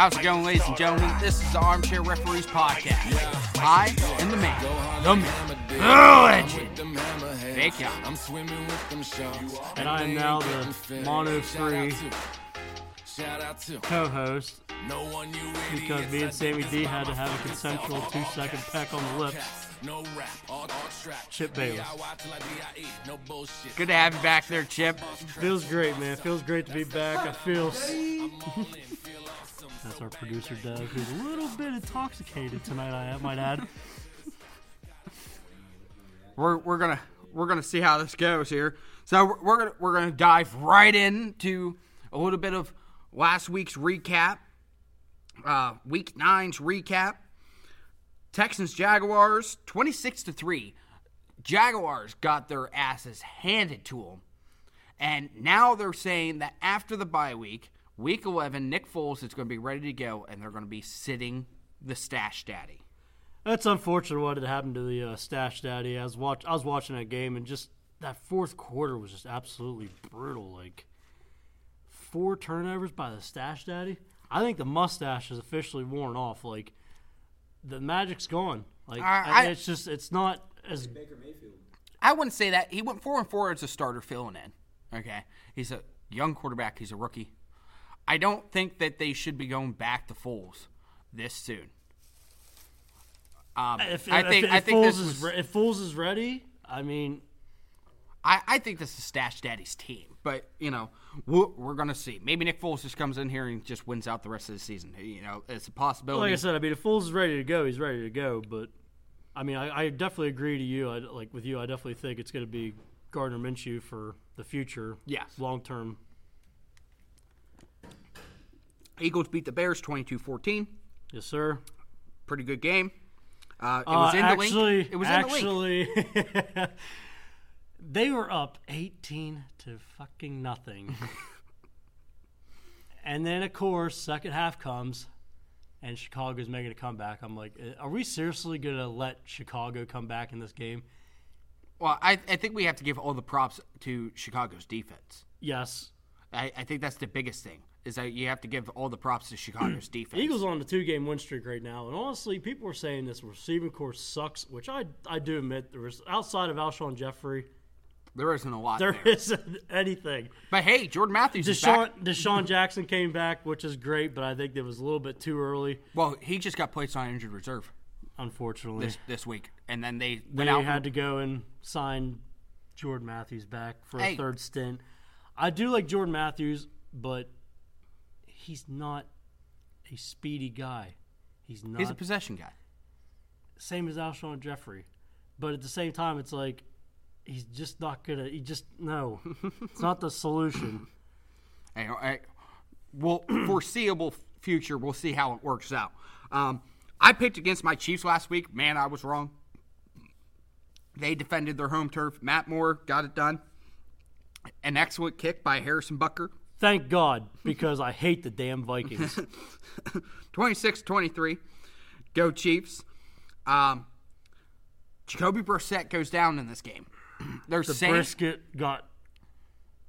How's it going, ladies and gentlemen? This is the Armchair Referees Podcast. I am the man, the myth, the legend, Big Young. And I am now the mono free co host because me and Sammy D had to have a consensual two second peck on the lips. Chip Bayless. Good to have you back there, Chip. Feels great, man. Feels great to be back. I feel. That's our producer, Doug, who's a little bit intoxicated tonight, I might add. We're, we're gonna we're gonna see how this goes here. So we're, we're gonna we're gonna dive right into a little bit of last week's recap, uh, week nine's recap. Texans Jaguars 26 to 3. Jaguars got their asses handed to them. And now they're saying that after the bye week, week 11, Nick Foles is going to be ready to go and they're going to be sitting the stash daddy. That's unfortunate what had happened to the uh, stash daddy. I was watch I was watching that game and just that fourth quarter was just absolutely brutal. Like four turnovers by the stash daddy. I think the mustache is officially worn off. Like the magic's gone. Like I- I, I- it's just it's not as Baker Mayfield. I wouldn't say that. He went 4 and 4 as a starter filling in. Okay. He's a young quarterback, he's a rookie. I don't think that they should be going back to Foles this soon. Um, if, I think if, I think Foles is re- if Foles is ready. I mean, I, I think this is Stash Daddy's team, but you know we're, we're gonna see. Maybe Nick Foles just comes in here and just wins out the rest of the season. You know, it's a possibility. like I said, I mean, if Foles is ready to go, he's ready to go. But I mean, I, I definitely agree to you. I, like with you, I definitely think it's going to be Gardner Minshew for the future. Yes. long term. Eagles beat the Bears 22-14. Yes, sir. Pretty good game. Uh, it Uh, was in the actually, link. It was in the link. actually, they were up eighteen to fucking nothing. and then, of course, second half comes, and Chicago's making a comeback. I'm like, eh, are we seriously gonna let Chicago come back in this game? Well, I, I think we have to give all the props to Chicago's defense. Yes. I, I think that's the biggest thing is that you have to give all the props to Chicago's defense. Eagles on the two game win streak right now, and honestly, people were saying this receiving corps sucks, which I I do admit there was outside of Alshon Jeffery, there isn't a lot there there. isn't anything. But hey, Jordan Matthews is DeSean back. DeSean Jackson came back, which is great, but I think it was a little bit too early, Well, he just got placed on injured reserve unfortunately. this this week, and then they they had to go and sign Jordan Matthews back for a third stint. I do like Jordan Matthews, but he's not a speedy guy. He's not he's a possession guy. same as Alshon Jeffery. But at the same time, it's like he's just not gonna. He just no, it's not the solution. Hey, I, well, foreseeable future, we'll see how it works out. Um, I picked against my Chiefs last week. Man, I was wrong. They defended their home turf. Matt Moore got it done. An excellent kick by Harrison Butker. Thank God, because I hate the damn Vikings. 26 23. Go Chiefs. Um, Jacoby Brissett goes down in this game. They're The saying brisket got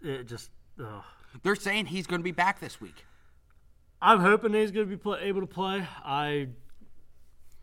it just. Ugh. they're saying he's going to be back this week. I'm hoping he's going to be play, able to play. I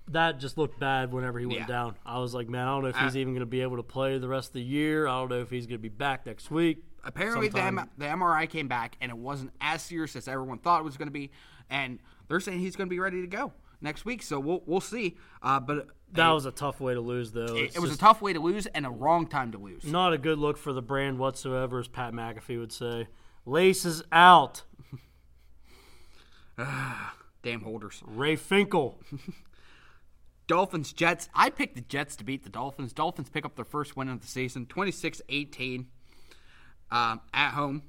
that just looked bad whenever he went Yeah. down. I was like, man, I don't know if he's Uh, even going to be able to play the rest of the year. I don't know if he's going to be back next week. Apparently, the. M- the MRI came back and it wasn't as serious as everyone thought it was going to be. And they're saying he's going to be ready to go next week. So we'll we'll see. Uh, but that was a tough way to lose, though. it, it was a tough way to lose and a wrong time to lose. not a good look for the brand whatsoever, as Pat McAfee would say. Laces out. Damn holders. Ray Finkel. Dolphins Jets. I picked the Jets to beat the Dolphins. Dolphins pick up their first win of the season, 26-18 um, at home.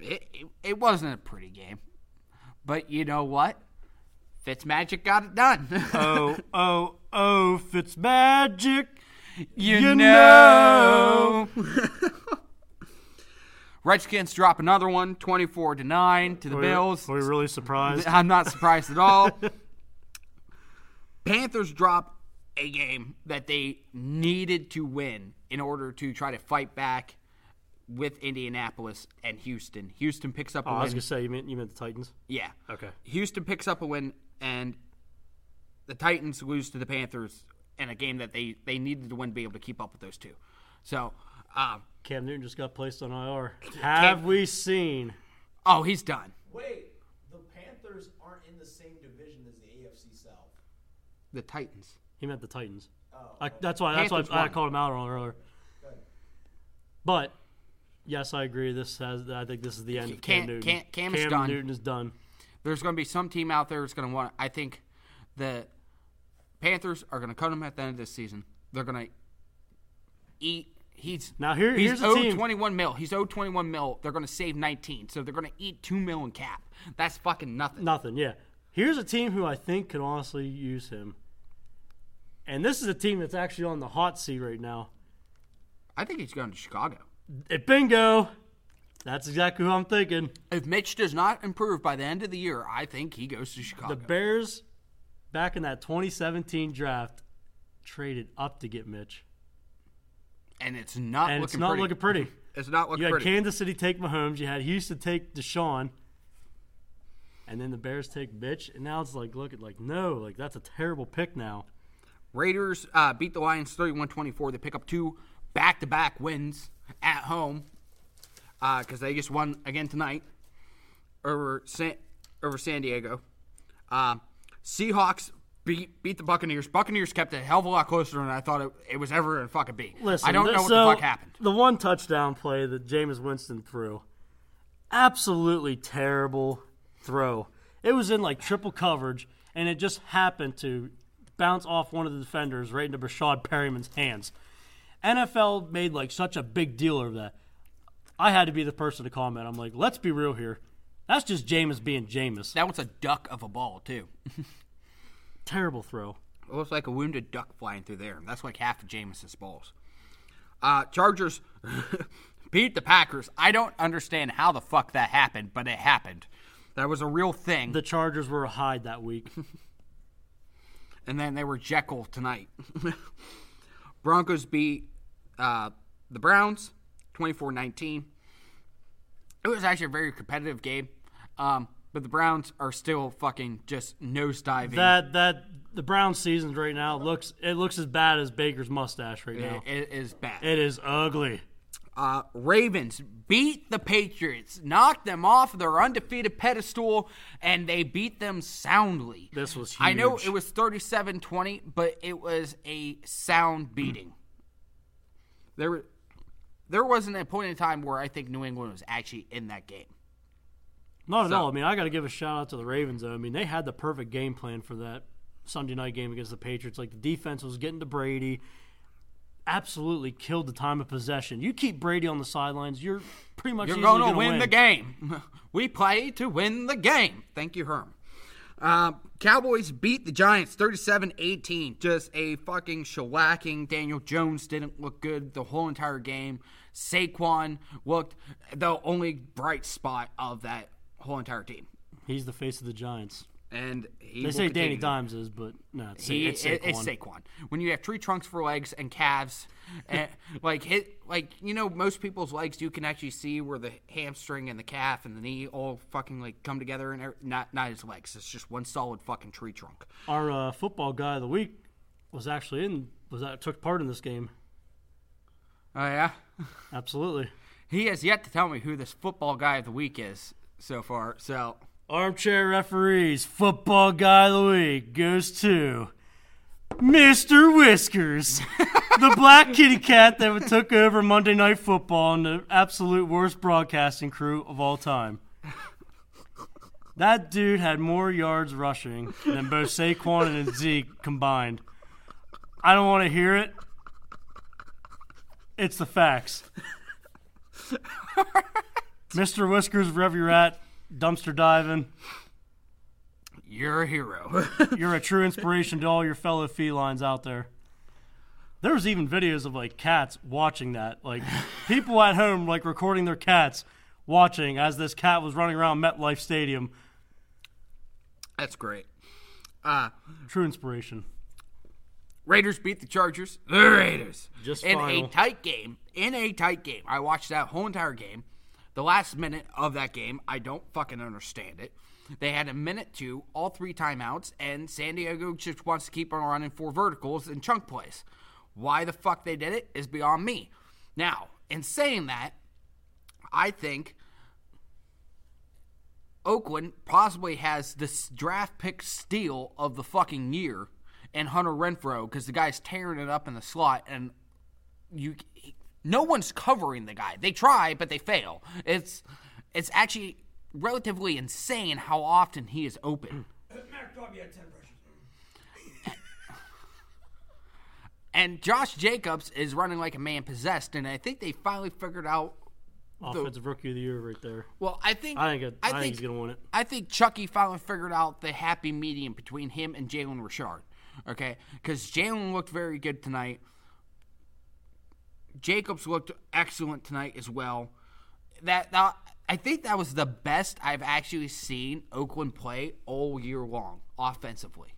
It, it, it wasn't a pretty game, but you know what? Fitzmagic got it done. oh, oh, oh, Fitzmagic. you, You know. Redskins drop another one, 24 to 9 to the Were- Bills. Were we really surprised? I'm not surprised at all. Panthers drop a game that they needed to win in order to try to fight back with Indianapolis and Houston. Houston picks up a win. I was gonna say you meant you meant the Titans. yeah. Okay. Houston picks up a win, and the Titans lose to the Panthers in a game that they, they needed to win to be able to keep up with those two. So, um, Cam Newton just got placed on IR. Have we seen? oh, he's done. Wait, the Panthers aren't in the same division as the AFC South. The Titans. He meant the Titans. Oh, I, that's why. That's why Panthers I called him out on earlier. But yes, I agree. This has. I think this is the end of Cam- Cam Newton. Cam- Cam is done. Newton is done. There's going to be some team out there that's going to want. I think the Panthers are going to cut him at the end of this season. They're going to eat. He's Now, here- he's here's a owed team- 21 mil. He's owed 21 mil. They're going to save 19, so they're going to eat two mil in cap. That's fucking nothing. Nothing. Yeah. Here's a team who I think could honestly use him. And this is a team that's actually on the hot seat right now. I think he's going to Chicago. Bingo. That's exactly who I'm thinking. If Mitch does not improve by the end of the year, I think he goes to Chicago. The Bears, back in that 2017 draft, traded up to get Mitch, and it's not and looking it's not pretty. looking pretty. It's not looking You had pretty. Kansas City take Mahomes. You had Houston take Deshaun. And then the Bears take Mitch. And now it's like, look at, like, no, like, that's a terrible pick now. Raiders uh, beat the Lions 31-24. They pick up two back-to-back wins at home because they just won again tonight over San, over San Diego. Uh, Seahawks beat beat the Buccaneers. Buccaneers kept it a hell of a lot closer than I thought it, it was ever going to fucking be. Listen, I don't know what so the fuck happened. The one touchdown play that Jameis Winston threw, absolutely terrible throw. It was in like triple coverage, and it just happened to bounce off one of the defenders right into Breshad Perriman's hands. NFL made like such a big deal of that. I had to be the person to comment. I'm like, let's be real here. That's just Jameis being Jameis. That was a duck of a ball too. Terrible throw. It looks like a wounded duck flying through there. That's like half of Jameis's balls. Uh, Chargers beat the Packers. I don't understand how the fuck that happened, but it happened. That was a real thing. The Chargers were a Hyde that week. and then they were Jekyll tonight. Broncos beat uh, the Browns 24 19. It was actually a very competitive game, um, but the Browns are still fucking just nosediving. that that the Brown seasons right now looks it looks as bad as Baker's mustache right now. it, it is bad. It is ugly. uh, Ravens beat the Patriots, knocked them off their undefeated pedestal, and they beat them soundly. This was I know it was 37 20, but it was a sound beating. There, there wasn't a point in time where I think New England was actually in that game. Not at all. I mean, I got to give a shout out to the Ravens. Though. I mean, they had the perfect game plan for that Sunday night game against the Patriots. Like the defense was getting to Brady, absolutely killed the time of possession. You keep Brady on the sidelines, you're pretty much You're going to gonna win, the game. we play to win the game. Thank you, Herm. Uh, Cowboys beat the Giants 37 18. Just a fucking shellacking. Daniel Jones didn't look good the whole entire game. Saquon looked the only bright spot of that whole entire team. He's the face of the Giants. And he They say Danny Dimes is, but no, it's, He, it's it- Saquon. it's Saquon. When you have tree trunks for legs and calves, and like hit, like you know, most people's legs you can actually see where the hamstring and the calf and the knee all fucking like come together, and not not his legs. It's just one solid fucking tree trunk. Our uh, football guy of the week was actually in was that took part in this game. Oh yeah, Absolutely. he has yet to tell me who this football guy of the week is so far. So Armchair referees, football guy of the week goes to Mr. Whiskers, the black kitty cat that took over Monday Night Football and the absolute worst broadcasting crew of all time. That dude had more yards rushing than both Saquon and Zeke combined. I don't want to hear it. It's the facts. Mr. Whiskers, wherever you're at, dumpster diving. you're a hero. You're a true inspiration to all your fellow felines out there. There was even videos of like cats watching that, like people at home like recording their cats watching as this cat was running around MetLife Stadium. That's great. Uh, True inspiration. Raiders beat the Chargers. The Raiders. Just in final. a tight game. In a tight game. I watched that whole entire game. The last minute of that game, I don't fucking understand it. They had a minute to all three timeouts, and San Diego just wants to keep on running four verticals and chunk plays. Why the fuck they did it is beyond me. Now, in saying that, I think Oakland possibly has this draft pick steal of the fucking year and Hunter Renfrow because the guy's tearing it up in the slot and you no one's covering the guy. They try but they fail. It's it's actually relatively insane how often he is open. Mac Darby had 10 pressures. And Josh Jacobs is running like a man possessed and I think they finally figured out Offensive rookie of the year right there. well, I think I think it, I, think, he's gonna win it. I think Chucky finally figured out the happy medium between him and Jalen Richard. Okay, because Jalen looked very good tonight. Jacobs looked excellent tonight as well. That, that I think that was the best I've actually seen Oakland play all year long offensively.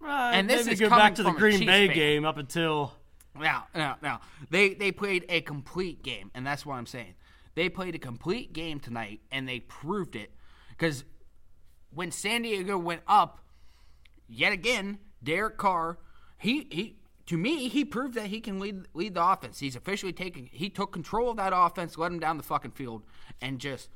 Right, And this maybe is go coming back to the Green Bay fan. game up until Now, now, now, they they played a complete game, and that's what I'm saying. They played a complete game tonight, and they proved it. Because when San Diego went up, yet again, Derek Carr, he he to me, he proved that he can lead lead the offense. He's officially taking he took control of that offense, led him down the fucking field, and just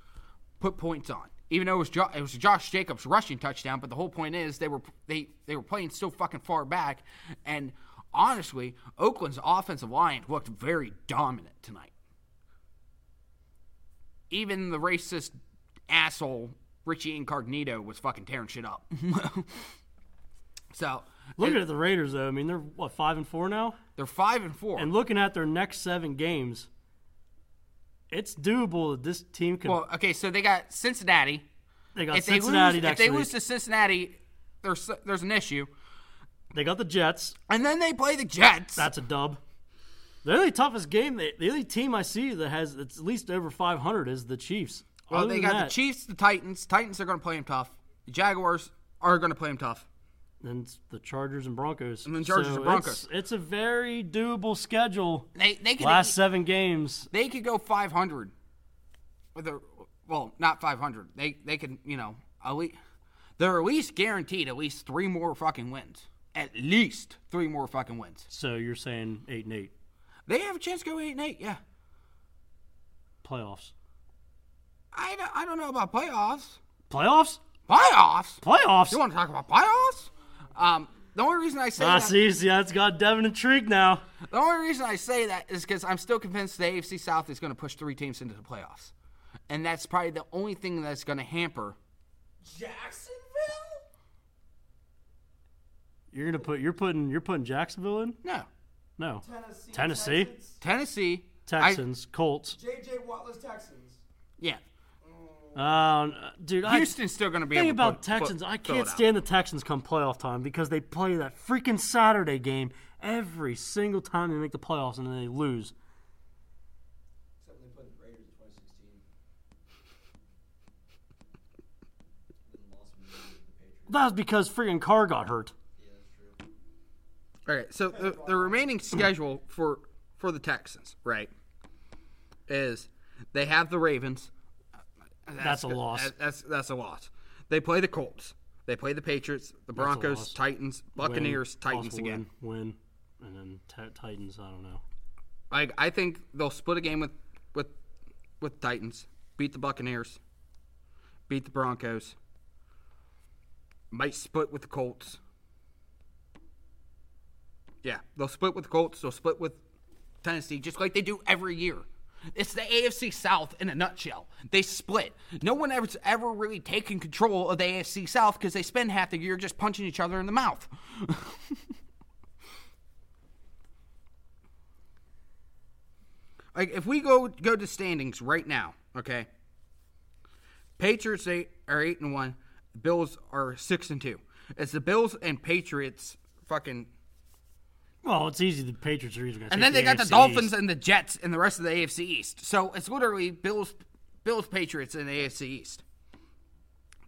put points on. Even though it was jo- it was Josh Jacobs rushing touchdown, but the whole point is they were they they were playing so fucking far back, and honestly, Oakland's offensive line looked very dominant tonight. Even the racist asshole Richie Incognito was fucking tearing shit up. so looking at the Raiders though. I mean, they're what five and four now, they're five and four. and looking at their next seven games, it's doable that this team can. well, okay, so they got Cincinnati. they got If they Cincinnati lose, if they week. lose to Cincinnati, there's there's an issue. they got the Jets. And then they play the Jets. That's a dub. The only toughest game, the the only team I see that has at least over 500 is the Chiefs. well, Other they got that, the Chiefs, the Titans. Titans are going to play them tough. The Jaguars are going to play them tough. It's the Chargers and Broncos. And then Chargers So and Broncos. It's, it's a very doable schedule. They they could Last seven games. they could go 500 with a well, not 500. They they could you know at least they're at least guaranteed at least three more fucking wins. At least three more fucking wins. So you're saying eight and eight They have a chance to go eight and eight. Yeah. playoffs. I don't, I don't know about playoffs. Playoffs? Playoffs. Playoffs? You want to talk about playoffs? Um, the only reason I say Ah, that, see, see, that's got Devin intrigued now. the only reason I say that is because I'm still convinced the AFC South is going to push three teams into the playoffs, and that's probably the only thing that's going to hamper. Jacksonville? You're gonna put you're putting you're putting Jacksonville in? No, No. Tennessee. Tennessee? Texans. Tennessee, I- Colts. J.J. Wattles, Texans. yeah, Uh, dude, I, Houston's still going to be thing able about put- Texans, put- I can't stand the Texans come playoff time because they play that freaking Saturday game every single time they make the playoffs and then they lose. Except when they played the Raiders in 2016. Then lost when they beat the Patriots. That was because freaking Carr got hurt. Yeah, that's true. All right, so the, the remaining schedule for for the Texans, right, is they have the Ravens. That's a loss. That's that's a loss. They play the Colts. They play the Patriots, the Broncos. Titans, Buccaneers, Win, Titans also again. Win, win, and then t- Titans. I don't know. I I think they'll split a game with with with Titans, beat the Buccaneers, beat the Broncos. Might split with the Colts. Yeah, they'll split with the Colts. They'll split with Tennessee, just like they do every year. It's the AFC South in a nutshell. They split. No one ever's ever really taken control of the AFC South because they spend half the year just punching each other in the mouth. like if we go go to standings right now, okay? Patriots eight are eight and one. Bills are six and two. It's the Bills and Patriots fucking Well, it's easy. The Patriots are easy. and then they got the Dolphins and the Jets and the rest of the AFC East. So it's literally Bills, Bills, Patriots in the AFC East.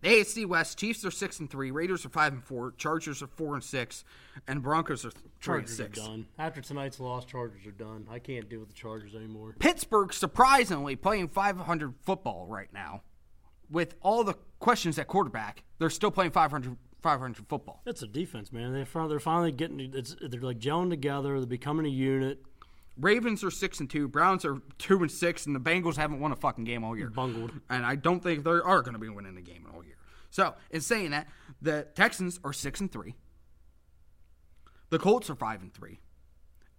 The AFC West, Chiefs are six and three, Raiders are five and four, Chargers are four and six, and Broncos are th- three and six. are done. After tonight's loss, Chargers are done. I can't deal with the Chargers anymore. Pittsburgh surprisingly playing 500 football right now. With all the questions at quarterback, they're still playing 500, 500 football. It's a defense, man. They they're finally getting. It's they're like gelling together. They're becoming a unit. Ravens are six and two, Browns are two and six, and the Bengals haven't won a fucking game all year. Bungled. And I don't think they are going to be winning a game all year. So, in saying that, the Texans are six and three. The Colts are five and three.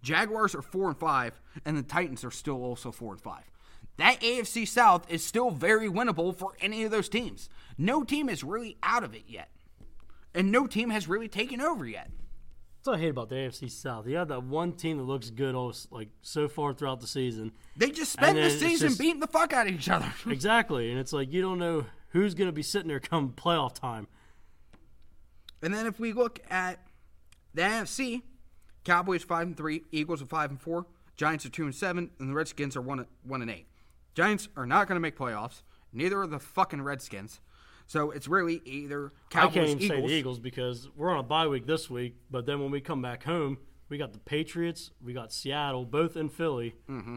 Jaguars are four and five, and the Titans are still also four and five. That AFC South is still very winnable for any of those teams. No team is really out of it yet, and no team has really taken over yet. That's what I hate about the AFC South. You have that one team that looks good, all, like so far throughout the season. They just spent the season just- beating the fuck out of each other. Exactly, and it's like you don't know who's going to be sitting there come playoff time. And then if we look at the NFC, Cowboys five and three, Eagles are five and four, Giants are two and seven, and the Redskins are one one and eight. Giants are not going to make playoffs. Neither are the fucking Redskins. So it's really either Cowboys, I can't even Eagles. say the Eagles because we're on a bye week this week. But then when we come back home, we got the Patriots, we got Seattle, both in Philly. Mm-hmm.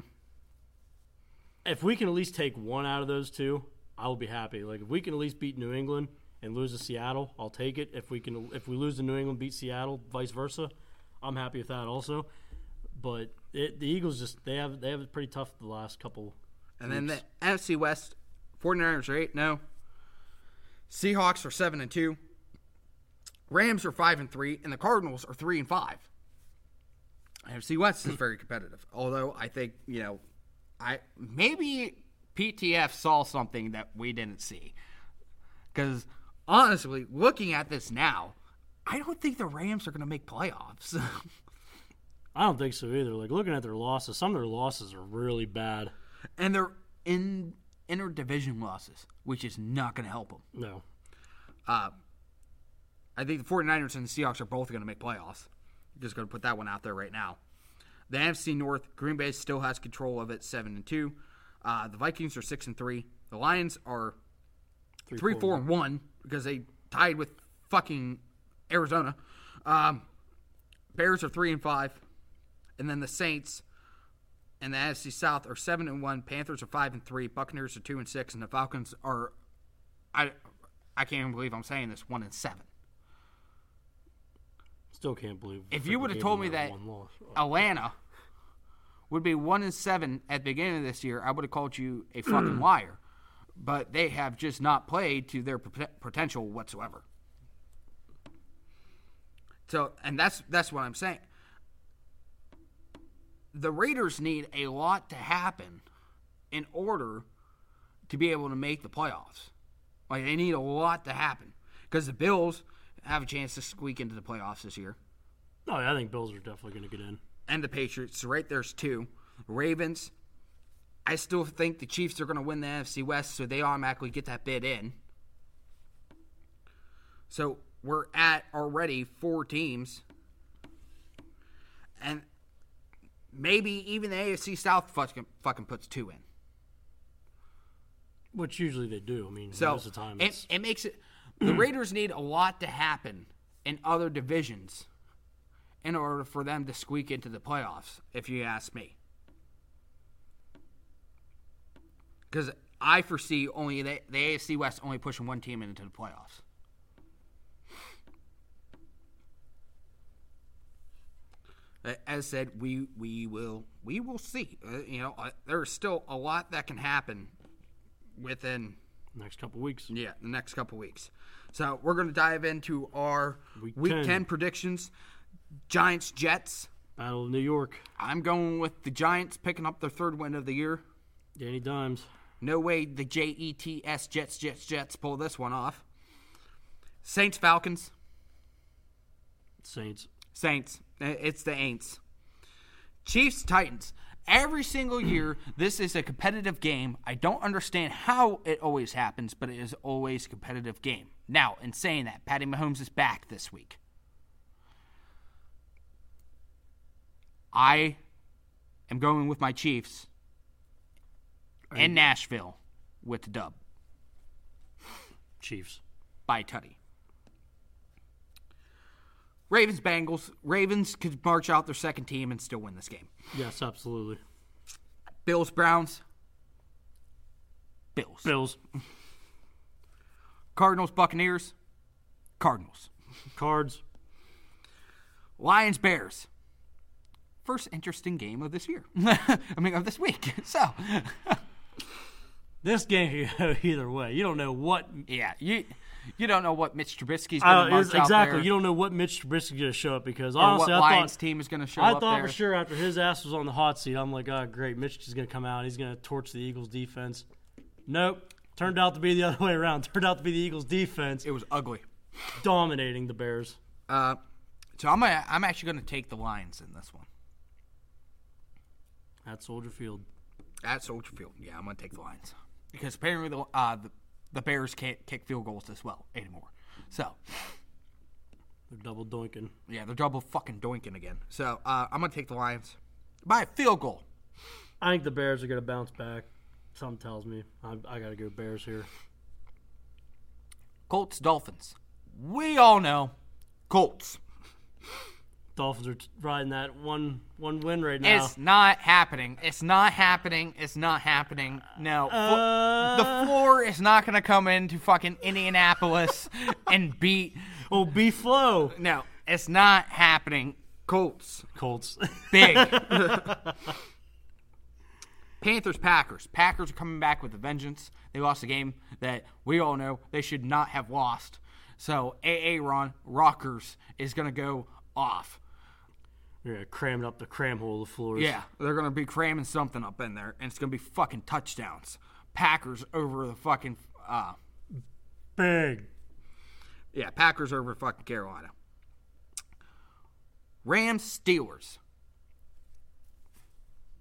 If we can at least take one out of those two, I will be happy. Like if we can at least beat New England and lose to Seattle, I'll take it. If we can, if we lose to New England, beat Seattle, vice versa, I'm happy with that also. But it, the Eagles just they have they have it pretty tough the last couple. And then the NFC West, 49ers are 8 no. Seahawks are 7 and 2. Rams are 5 and 3 and the Cardinals are 3 and 5. NFC West is very competitive. Although I think, you know, I maybe PTF saw something that we didn't see. Cuz honestly, looking at this now, I don't think the Rams are going to make playoffs. I don't think so either. Like looking at their losses, some of their losses are really bad. and they're in interdivision losses, which is not going to help them. No, I think the 49ers and the Seahawks are both going to make playoffs. Just going to put that one out there right now. The NFC North, Green Bay still has control of it, seven and two. Uh, the Vikings are six and three. The Lions are three, four, and one because they tied with fucking Arizona. Um, Bears are three and five, and then the Saints and the NFC South are seven and one. Panthers are five and three. Buccaneers are two and six, and the Falcons are, I, I can't even believe I'm saying this, one and seven. Still can't believe. If you would have told me that loss. Oh. Atlanta would be one and seven at the beginning of this year, I would have called you a fucking liar. But they have just not played to their potential whatsoever. So, and that's that's what I'm saying. The Raiders need a lot to happen in order to be able to make the playoffs. Like they need a lot to happen because the Bills have a chance to squeak into the playoffs this year oh, No, I think Bills are definitely going to get in. and the Patriots. Right there's two. Ravens. I still think the Chiefs are going to win the NFC West, so they automatically get that bid in. So we're at already four teams, and maybe even the AFC South fucking fucking puts two in. Which usually they do. I mean, So most of the time it, it makes it. The Raiders need a lot to happen in other divisions in order for them to squeak into the playoffs, if you ask me. Because I foresee only the, the AFC West only pushing one team into the playoffs. As said, we we will we will see. Uh, you know, uh, there's still a lot that can happen within next couple weeks. yeah, the next couple weeks. So we're going to dive into our Week week, 10. 10. predictions. Giants, Jets. Battle of New York. I'm going with the Giants picking up their third win of the year. Danny Dimes. No way the J E T S Jets, Jets, Jets pull this one off. Saints, Falcons. Saints. Saints. It's the Aints. Chiefs, Titans. Every single year, this is a competitive game. I don't understand how it always happens, but it is always a competitive game. Now, in saying that, Patty Mahomes is back this week. I am going with my Chiefs in Nashville with the dub. Chiefs. by tutty. Ravens Bengals. Ravens could march out their second team and still win this game. Yes, absolutely. Bills Browns. Bills. Bills, Cardinals Buccaneers. Cardinals. Cards. Lions Bears. First interesting game of this year. I mean of this week. So This game could go either way. You don't know what. yeah, you you don't know what Mitch Trubisky's going to march exactly. You don't know what Mitch Trubisky's going to show up because honestly, I Lions thought team is going to show I up I thought there. for sure after his ass was on the hot seat, I'm like, oh great, Mitch is going to come out. He's going to torch the Eagles defense. Nope. Turned out to be the other way around. Turned out to be the Eagles defense It was ugly. dominating the Bears. Uh, so I'm gonna, I'm actually going to take the Lions in this one At Soldier Field. at Soldier Field. Yeah, I'm going to take the Lions because apparently the, uh, the the Bears can't kick field goals as well anymore. So They're double doinking. yeah, they're double fucking doinking again. So uh, I'm going to take the Lions by a field goal. I think the Bears are going to bounce back. Something tells me I, I got to go Bears here. Colts Dolphins. We all know Colts. Dolphins are riding that one one win right now. It's not happening. It's not happening. It's not happening. No. Uh, the floor is not going to come into fucking Indianapolis and beat. oh, B Flow. No, it's not happening. Colts. Colts. Big. Panthers, Packers. Packers are coming back with a vengeance. They lost a game that we all know they should not have lost. So Aaron Rodgers is going to go off. Yeah, cramming up the cram hole of the floors. Yeah, they're going to be cramming something up in there, and it's going to be fucking touchdowns. Packers over the fucking. Uh, Big. yeah, Packers over fucking Carolina. Rams, Steelers.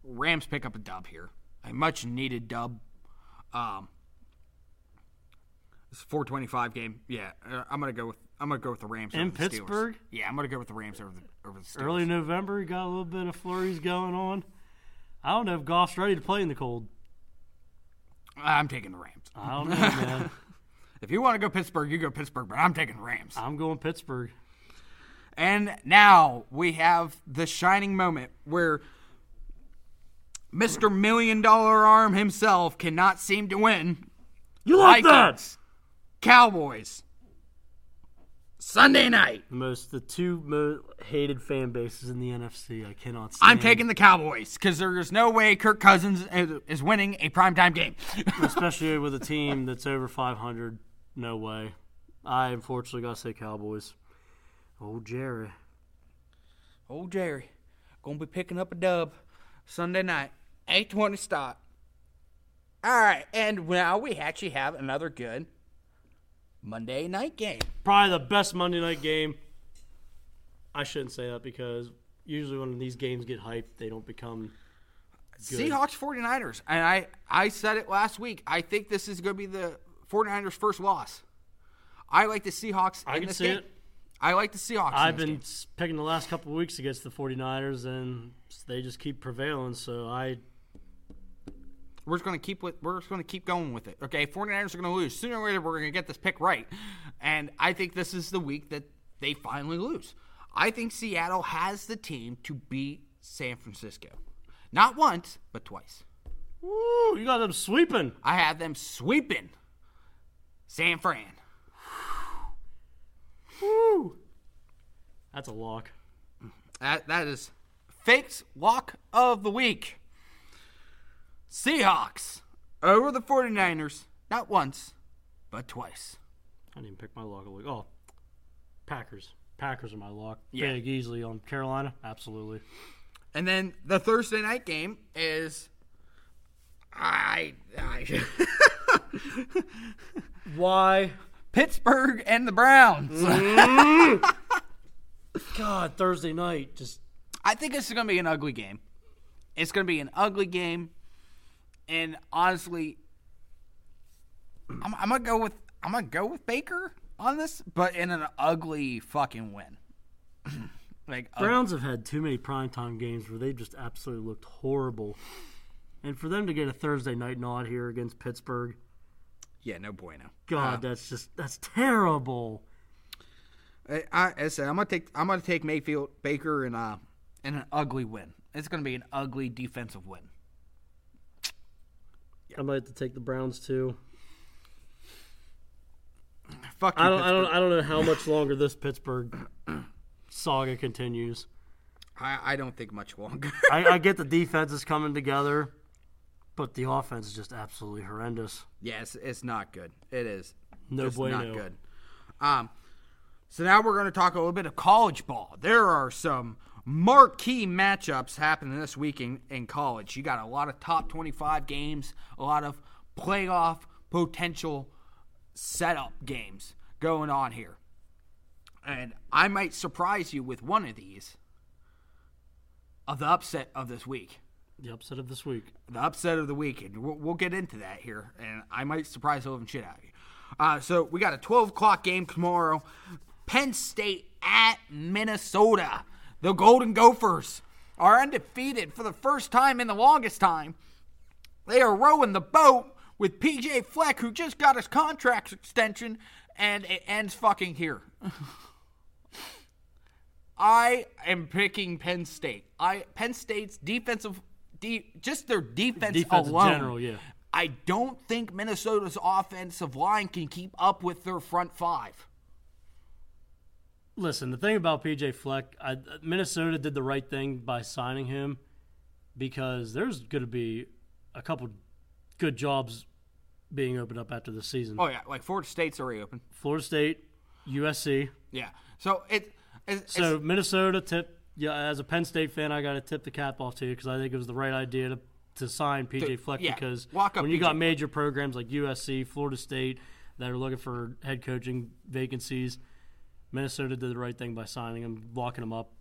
Rams pick up a dub here. A much needed dub. Um, it's a 425 game. Yeah, uh, I'm gonna go with I'm gonna go with the Rams In over the Steelers. Pittsburgh? Yeah, I'm gonna go with the Rams over the over the Steelers. Early November, you got a little bit of flurries going on. I don't know if Goff's ready to play in the cold. I'm taking the Rams. I don't know, man. If you want to go Pittsburgh, you go Pittsburgh, but I'm taking the Rams. I'm going Pittsburgh. And now we have the shining moment where Mr. Million Dollar Arm himself cannot seem to win. You like Vikings, Cowboys. Sunday night. The most, the two most hated fan bases in the NFC. I cannot stand. I'm taking the Cowboys because there is no way Kirk Cousins is- is winning a primetime game. especially with a team that's over 500. No way. I unfortunately got to say Cowboys. Old Jerry. Old Jerry gonna be picking up a dub Sunday night, eight twenty start. All right, and now we actually have another good Monday night game. Probably the best Monday night game. I shouldn't say that because usually when these games get hyped, they don't become. Good. Seahawks 49ers. And I, I said it last week. I think this is going to be the 49ers' first loss. I like the Seahawks I in can this see game. it. I like the Seahawks. I've in been game. picking the last couple of weeks against the 49ers, and they just keep prevailing. So I We're just going to keep with. We're just going to keep going with it. Okay, 49ers are going to lose sooner or later. We're going to get this pick right, and I think this is the week that they finally lose. I think Seattle has the team to beat San Francisco, not once but twice. Woo, you got them sweeping. I have them sweeping San Fran. Woo. That's a lock. That that is fakes lock of the week. Seahawks over the 49ers, not once, but twice. I didn't even pick my lock. Oh, Packers. Packers are my lock. Yeah. Big easily on Carolina. Absolutely. And then the Thursday night game is I, I Why? Pittsburgh and the Browns. God, Thursday night. Just I think this is going to be an ugly game. It's going to be an ugly game, and honestly, I'm, I'm gonna go with I'm gonna go with Baker on this, but in an ugly fucking win. like ugly. Browns have had too many primetime games where they just absolutely looked horrible. And for them to get a Thursday night nod here against Pittsburgh, Yeah, no bueno. God, Uh, that's just that's terrible. I, I, I said I'm gonna take I'm gonna take Mayfield Baker in uh in an ugly win. It's gonna be an ugly defensive win. I might have to take the Browns too. Fuck you, I don't, I don't, Pittsburgh. I don't know how much longer this Pittsburgh saga continues. I, I don't think much longer. I, I get the defense is coming together, but the offense is just absolutely horrendous. yeah, it's, it's not good. It is. No it's bueno. not good. Um, so now we're going to talk a little bit of college ball. There are some marquee matchups happening this week in, in college. You got a lot of top 25 games, a lot of playoff potential setup games going on here. And I might surprise you with one of these of the upset of this week The upset of this week. the upset of the weekend. We'll, we'll get into that here, and I might surprise the living shit out of you. Uh, so we got a 12 o'clock game tomorrow. Penn State at Minnesota. The Golden Gophers are undefeated for the first time in the longest time. They are rowing the boat with PJ Fleck, who just got his contract extension, and it ends fucking here. I am picking Penn State. I Penn State's defensive, de, just their defense, Defense in alone. general, yeah. I don't think Minnesota's offensive line can keep up with their front five. Listen, the thing about PJ Fleck, I, Minnesota did the right thing by signing him because there's going to be a couple good jobs being opened up after the season. Oh yeah, like Florida State's already open. Florida State, USC. Yeah, so it. It's, So Minnesota tip. Yeah, as a Penn State fan, I got to tip the cap off to you because I think it was the right idea to to sign PJ To- Fleck yeah, because when you PJ got Fleck. major programs like USC, Florida State that are looking for head coaching vacancies, Minnesota did the right thing by signing him, locking him up.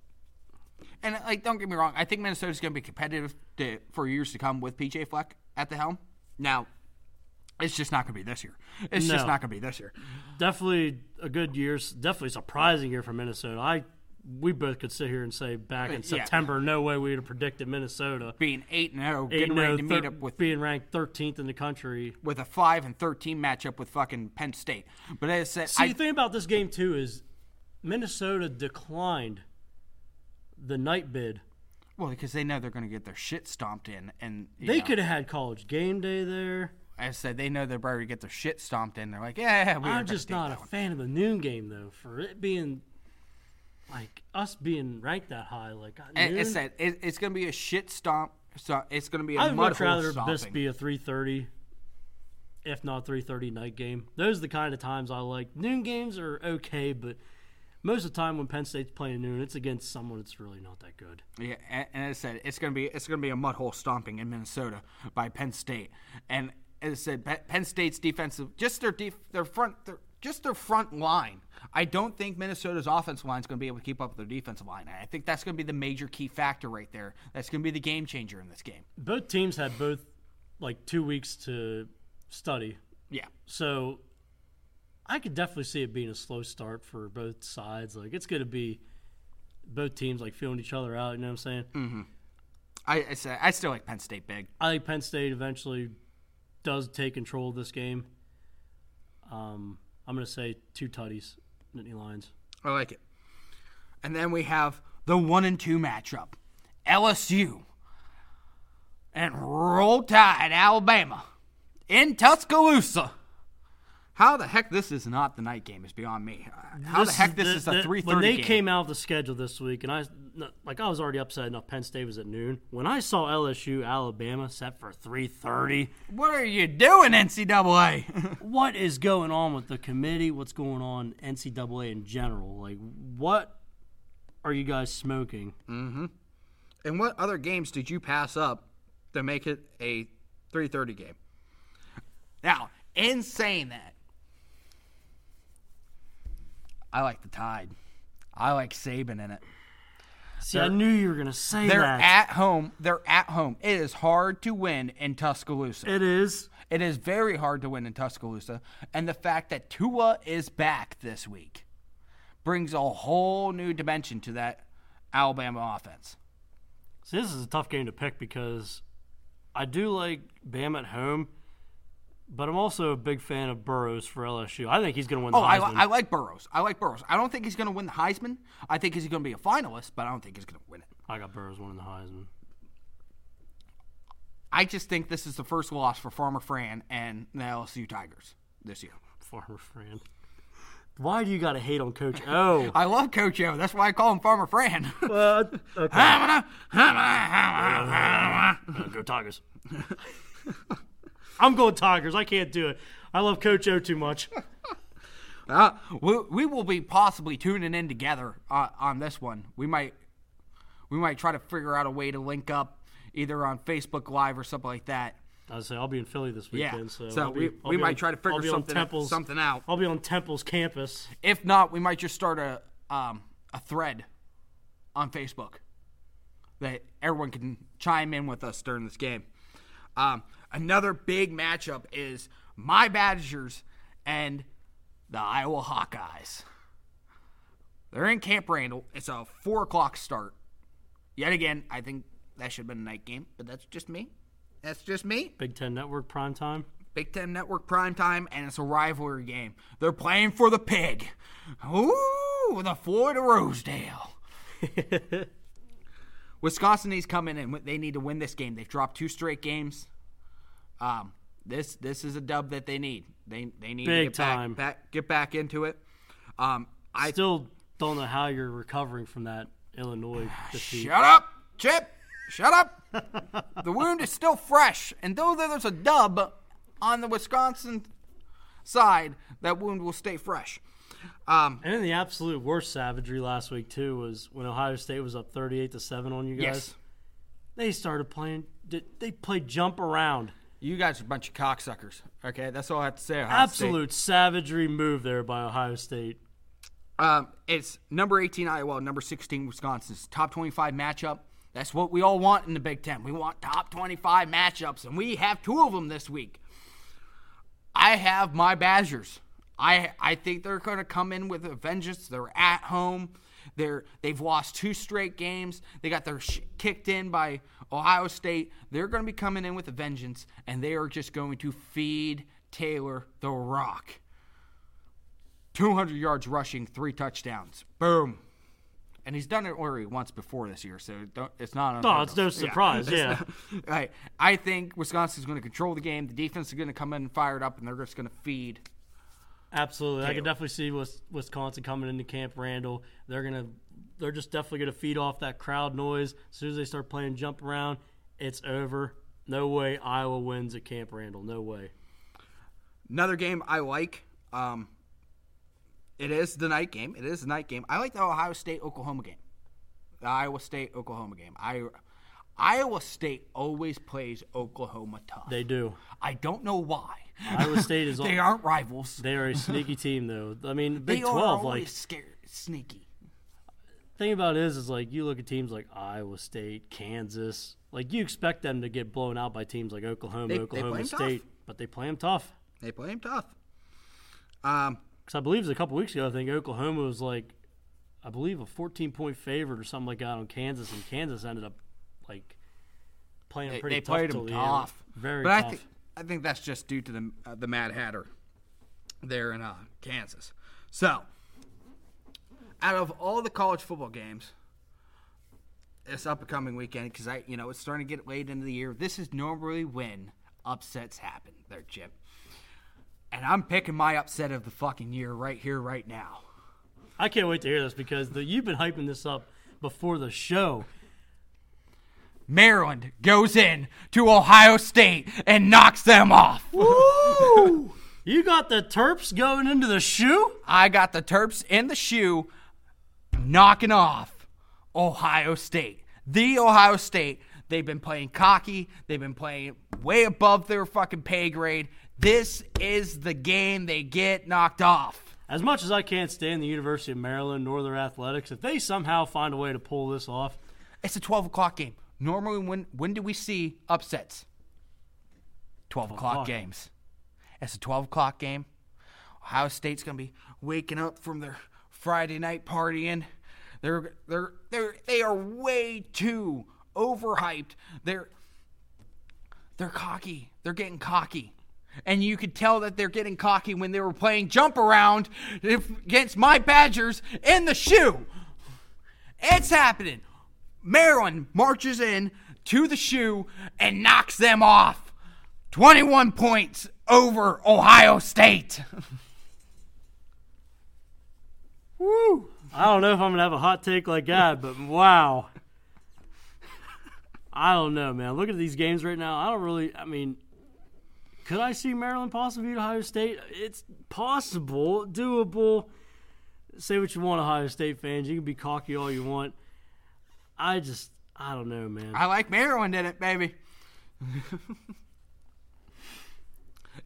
And like, don't get me wrong. I think Minnesota's going to be competitive to, for years to come with PJ Fleck at the helm. Now, it's just not going to be this year. It's just not going to be this year. Definitely a good year. Definitely a surprising year for Minnesota. I we both could sit here and say back in Yeah. September, no way we would have predicted Minnesota. Being eight and oh, zero, Eight getting ready oh, to meet up with being ranked 13th in the country. with a five and thirteen matchup with fucking Penn State. But as I said, See, I, the thing about this game too is Minnesota declined the night bid. well, because they know they're going to get their shit stomped in, and They know, could have had college game day there. I said, they know they're to get their shit stomped in. They're like, yeah, we I'm just not a one. fan of the noon game though. For it being like us being ranked that high, like uh, And noon, I said it, it's going to be a shit stomp. So it's going to be a I'd much rather stomping. this be a 3:30, if not 3:30 night game. Those are the kind of times I like. Noon games are okay, but most of the time when Penn State's playing noon, it's against someone that's really not that good. Yeah, and, and as I said, it's gonna be it's gonna be a mud hole stomping in Minnesota by Penn State. And as I said, Penn State's defensive, just their def, their front, their, just their front line. I don't think Minnesota's offensive line is going to be able to keep up with their defensive line. I think that's going to be the major key factor right there. That's going to be the game changer in this game. Both teams had both like two weeks to study, Yeah, so I could definitely see it being a slow start for both sides. Like it's going to be both teams like feeling each other out. You know what I'm saying? I I, say, I still like Penn State big. I think Penn State eventually does take control of this game. Um, I'm going to say two tutties, Nittany Lions. I like it. And then we have the one and two matchup LSU and Roll Tide, Alabama in Tuscaloosa. How the heck this is not the night game is beyond me. How the heck this the- is a the- three When thirty they game? came out of the schedule this week, and I like I was already upset enough. Penn State was at noon. When I saw LSU Alabama set for three thirty, what are you doing, NCAA? what is going on with the committee? What's going on NCAA in general? Like, what are you guys smoking? Mm-hmm. and what other games did you pass up to make it a three thirty game? Now, in saying that, I like the Tide. I like Saban in it. See, I knew you were gonna say They're that. at home. They're at home. It is hard to win in Tuscaloosa. it is. It is very hard to win in Tuscaloosa. And the fact that Tua is back this week brings a whole new dimension to that Alabama offense. See, this is a tough game to pick because I do like Bam at home, but I'm also a big fan of Burrows for LSU. I think he's going to win Oh, the I, Heisman. I like Burrows. I like Burrows. I don't think he's going to win the Heisman. I think he's going to be a finalist, but I don't think he's going to win it. I got Burrows winning the Heisman. I just think this is the first loss for Farmer Fran and the LSU Tigers this year. Farmer Fran. Why do you got to hate on Coach O? I love Coach O. That's why I call him Farmer Fran. well, okay. Go Tigers. I'm going Tigers. I can't do it. I love Coach O too much. Uh, we, we will be possibly tuning in together uh, on this one. We might we might try to figure out a way to link up either on Facebook Live or something like that. I say I'll be in Philly this Yeah. weekend, so, So I'll be- we- I'll we might on- try to figure something- Temple's, something out. I'll be on Temple's campus. If not, we might just start a um, a thread on Facebook that everyone can chime in with us during this game. Um, another big matchup is my Badgers and the Iowa Hawkeyes. They're in Camp Randall. It's a four o'clock start. Yet again, I think that should have been a night game, but that's just me. That's just me. Big Ten Network prime time. Big Ten Network prime time, and it's a rivalry game. They're playing for the pig. Ooh, the Floyd of Rosedale. Wisconsin needs coming in and they need to win this game. They've dropped two straight games. Um, this this is a dub that they need. They they need Big to get time. back, back get back into it. Um, I Still don't know how you're recovering from that Illinois defeat. shut up, Chip. Shut up. the wound is still fresh, and though there's a dub on the Wisconsin side, that wound will stay fresh. Um, And then the absolute worst savagery last week too was when Ohio State was up 38 to 7 on you guys. yes, They started playing they played jump around. You guys are a bunch of cocksuckers. Okay, that's all I have to say. Ohio State. Absolute savagery move there by Ohio State. Um, it's number 18 Iowa, number 16 Wisconsin's top 25 matchup. That's what we all want in the Big Ten. We want top 25 matchups, and we have two of them this week. I have my Badgers. I I think they're going to come in with a vengeance. They're at home. They're they've lost two straight games. They got their sh- kicked in by Ohio State. They're going to be coming in with a vengeance, and they are just going to feed Taylor the rock. 200 yards rushing, three touchdowns. Boom. And he's done it already once before this year, so don't, it's not. No, unheard it's no surprise, yeah. right. I think Wisconsin's going to control the game. The defense is going to come in fired up, and they're just going to feed. Absolutely, I can definitely see Wisconsin coming into Camp Randall. They're gonna, they're just definitely gonna feed off that crowd noise. As soon as they start playing jump around, it's over. No way Iowa wins at Camp Randall. No way. Another game I like. Um, it is the night game. It is the night game. I like the Ohio State Oklahoma game. The Iowa State Oklahoma game. I Iowa State always plays Oklahoma tough. They do. I don't know why. Iowa State is. they aren't rivals. They are a sneaky team, though. I mean, They Big are Twelve. always Like, scared, sneaky. Thing about it is, is like you look at teams like Iowa State, Kansas. Like you expect them to get blown out by teams like Oklahoma, They- they Oklahoma play 'em State, tough. but they play them tough. They play them tough. Um, Because I believe it was a couple weeks ago. I think Oklahoma was like, I believe a 14 point favorite or something like that on Kansas, and Kansas ended up like playing them they, pretty they tough played till him the end. tough. Very but I tough. think I think that's just due to the uh, the Mad Hatter there in uh, Kansas. So, out of all the college football games this upcoming weekend, because I you know it's starting to get late into the year. This is normally when upsets happen, there, Chip. And I'm picking my upset of the fucking year right here, right now. I can't wait to hear this because the, you've been hyping this up before the show. Maryland goes in to Ohio State and knocks them off. Woo! you got the Terps going into the shoe? I got the Terps in the shoe knocking off Ohio State. The Ohio State. They've been playing cocky. They've been playing way above their fucking pay grade. This is the game they get knocked off. As much as I can't stand the University of Maryland Northern Athletics, if they somehow find a way to pull this off, It's a 12 o'clock game. Normally, when when do we see upsets? 12 o'clock o'clock. games. It's a 12 o'clock game. Ohio State's gonna be waking up from their Friday night partying. They're they're they're they are way too overhyped. They're they're cocky. They're getting cocky. And you could tell that they're getting cocky when they were playing jump around against my Badgers in the shoe. It's happening. Maryland marches in to the shoe and knocks them off. 21 points over Ohio State. Woo. I don't know if I'm gonna have a hot take like that, but wow. I don't know, man. Look at these games right now, I don't really. I mean, could I see Maryland possibly beat Ohio State? It's possible, doable. Say what you want, Ohio State fans. You can be cocky all you want. I just, I don't know, man. I like Maryland in it, baby.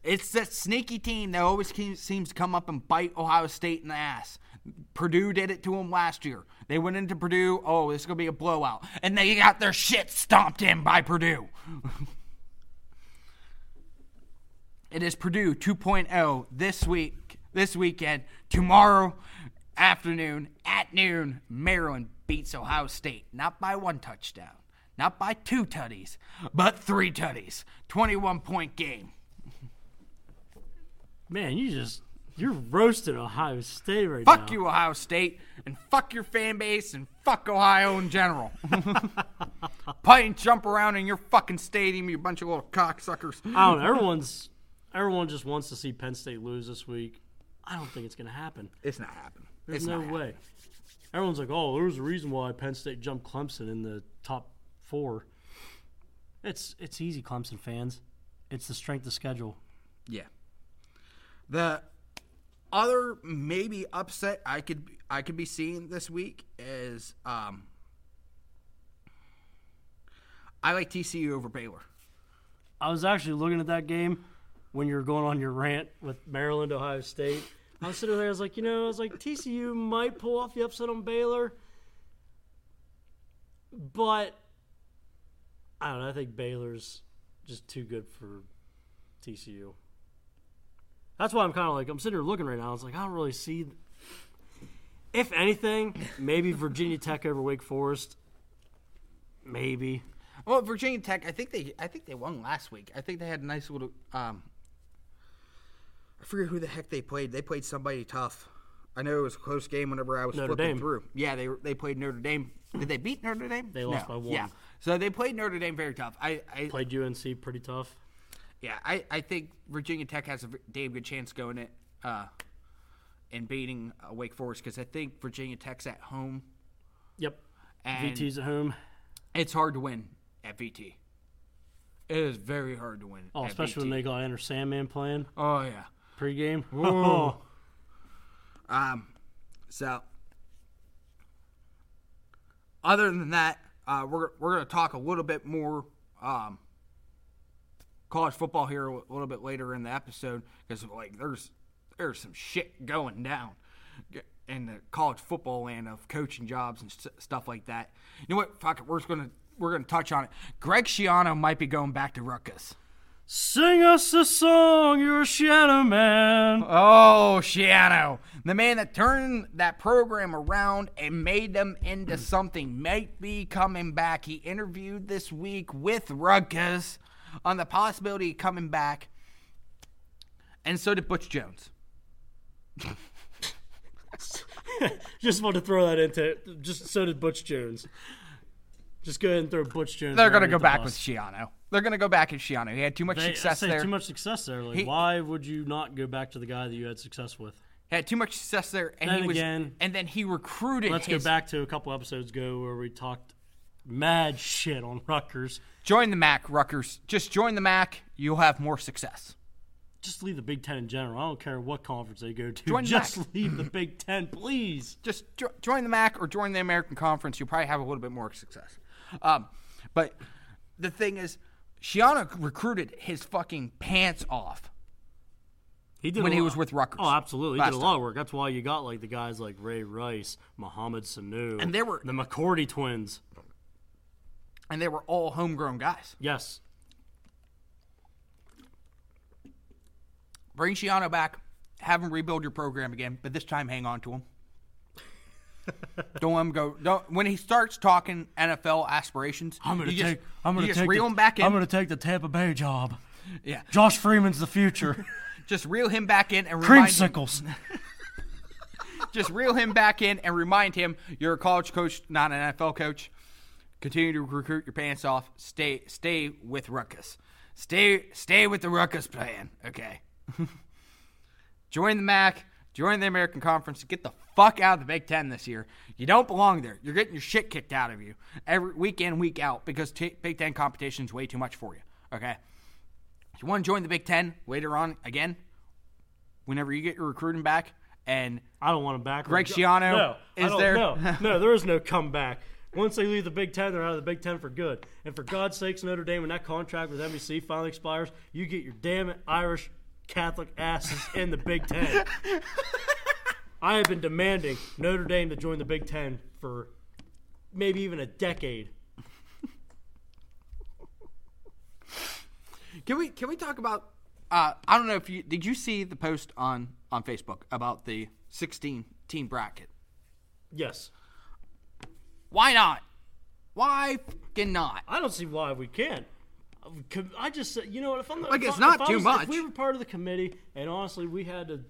it's that sneaky team that always seems to come up and bite Ohio State in the ass. Purdue did it to them last year. They went into Purdue, oh, this is going to be a blowout. And they got their shit stomped in by Purdue. it is Purdue 2.0 this week, this weekend. Tomorrow afternoon at noon, Maryland beats Ohio State. Not by one touchdown, not by two tutties, but three tutties. 21 point game. man, you just, you're roasting Ohio State right now. Fuck you, Ohio State, and fuck your fan base, and fuck Ohio in general. Play and jump around in your fucking stadium, you bunch of little cocksuckers. I don't know. Everyone's, everyone just wants to see Penn State lose this week. I don't think it's gonna happen. It's not happening. There's it's no way. Everyone's like, "Oh, there's a reason why Penn State jumped Clemson in the top four. It's it's easy, Clemson fans. It's the strength of schedule. Yeah. The other maybe upset I could I could be seeing this week is um I like TCU over Baylor. I was actually looking at that game when you were going on your rant with Maryland, Ohio State. I was sitting there. I was like, you know, I was like, TCU might pull off the upset on Baylor, but I don't know. I think Baylor's just too good for TCU. That's why I'm kind of like I'm sitting here looking right now. I was like, I don't really see. If anything, maybe Virginia Tech over Wake Forest. Maybe. Well, Virginia Tech, I think they I think they won last week. I think they had a nice little um I forget who the heck they played. They played somebody tough. I know it was a close game whenever I was Notre flipping Dame. through. Yeah, they they played Notre Dame. Did they beat Notre Dame? They lost No. by one. Yeah. So they played Notre Dame very tough. I, I Played UNC pretty tough. Yeah, I, I think Virginia Tech has a damn good chance going it uh, in beating uh, Wake Forest because I think Virginia Tech's at home Yep. and VT's at home. it's hard to win at VT. It is very hard to win. Oh, especially VT. when they got Enter Sandman playing Oh yeah. pregame. Whoa. Um, so other than that, uh, we're we're gonna talk a little bit more um, college football here a little bit later in the episode because like there's there's some shit going down in the college football land of coaching jobs and st- stuff like that. You know what? Fuck it. We're just gonna we're gonna touch on it. Greg Schiano might be going back to Rutgers. Sing us a song, you're a shadow man. Oh, Schiano, the man that turned that program around and made them into something, might be coming back. He interviewed this week with Rutgers on the possibility of coming back, and so did Butch Jones. Just want to throw that into it. just so did Butch Jones. Just go ahead and throw Butch Jones. They're going to go back bus. with Schiano. They're going to go back with Schiano. He had too much They- success say there. Too much success there. Like, He- why would you not go back to the guy that you had success with? Had too much success there, and Then he was. again- and then he recruited. Let's his, go back to a couple episodes ago where we talked mad shit on Rutgers. Join the MAC, Rutgers. Just join the MAC. You'll have more success. Just leave the Big Ten in general. I don't care what conference they go to. Join Just MAC. leave the Big Ten, please. just jo- join the MAC or join the American Conference. You'll probably have a little bit more success. Um, but the thing is, Schiano recruited his fucking pants off. He did When he was with Rutgers Oh, absolutely. He did a lot of work. That's why you got like the guys like Ray Rice, Mohamed Sanu, And they were- the McCourty twins. And they were all homegrown guys. Yes, Bring Schiano back, have him rebuild your program again, but this time hang on to him. don't let him go. Don't when he starts talking NFL aspirations. I'm gonna you just, take. I'm gonna take reel the, him back in. I'm gonna take the Tampa Bay job. Yeah, Josh Freeman's the future. just reel him back in and remind him, Creamsicles. just reel him back in and remind him you're a college coach, not an NFL coach. Continue to recruit your pants off. Stay stay with Ruckus. Stay stay with the Ruckus plan. Okay. join the MAC. Join the American Conference. Get the fuck out of the Big Ten this year. You don't belong there. You're getting your shit kicked out of you every week in week out because t- Big Ten competition is way too much for you. Okay. If you want to join the Big Ten later on again, whenever you get your recruiting back, and I don't want him back. Greg Schiano no, I is don't- there? No, no, there is no comeback. Once they leave the Big Ten, they're out of the Big Ten for good. And for God's sakes, Notre Dame, when that contract with NBC finally expires, you get your damn it Irish Catholic asses in the Big Ten. I have been demanding Notre Dame to join the Big Ten for maybe even a decade. Can we can we talk about? Uh, I don't know if you did you see the post on on Facebook about the 16 team bracket. Yes. Why not? Why fucking not? I don't see why we can't. I just said, you know what? If I'm the, Like, if it's I- not if too was- much. If we were part of the committee, and honestly, we had to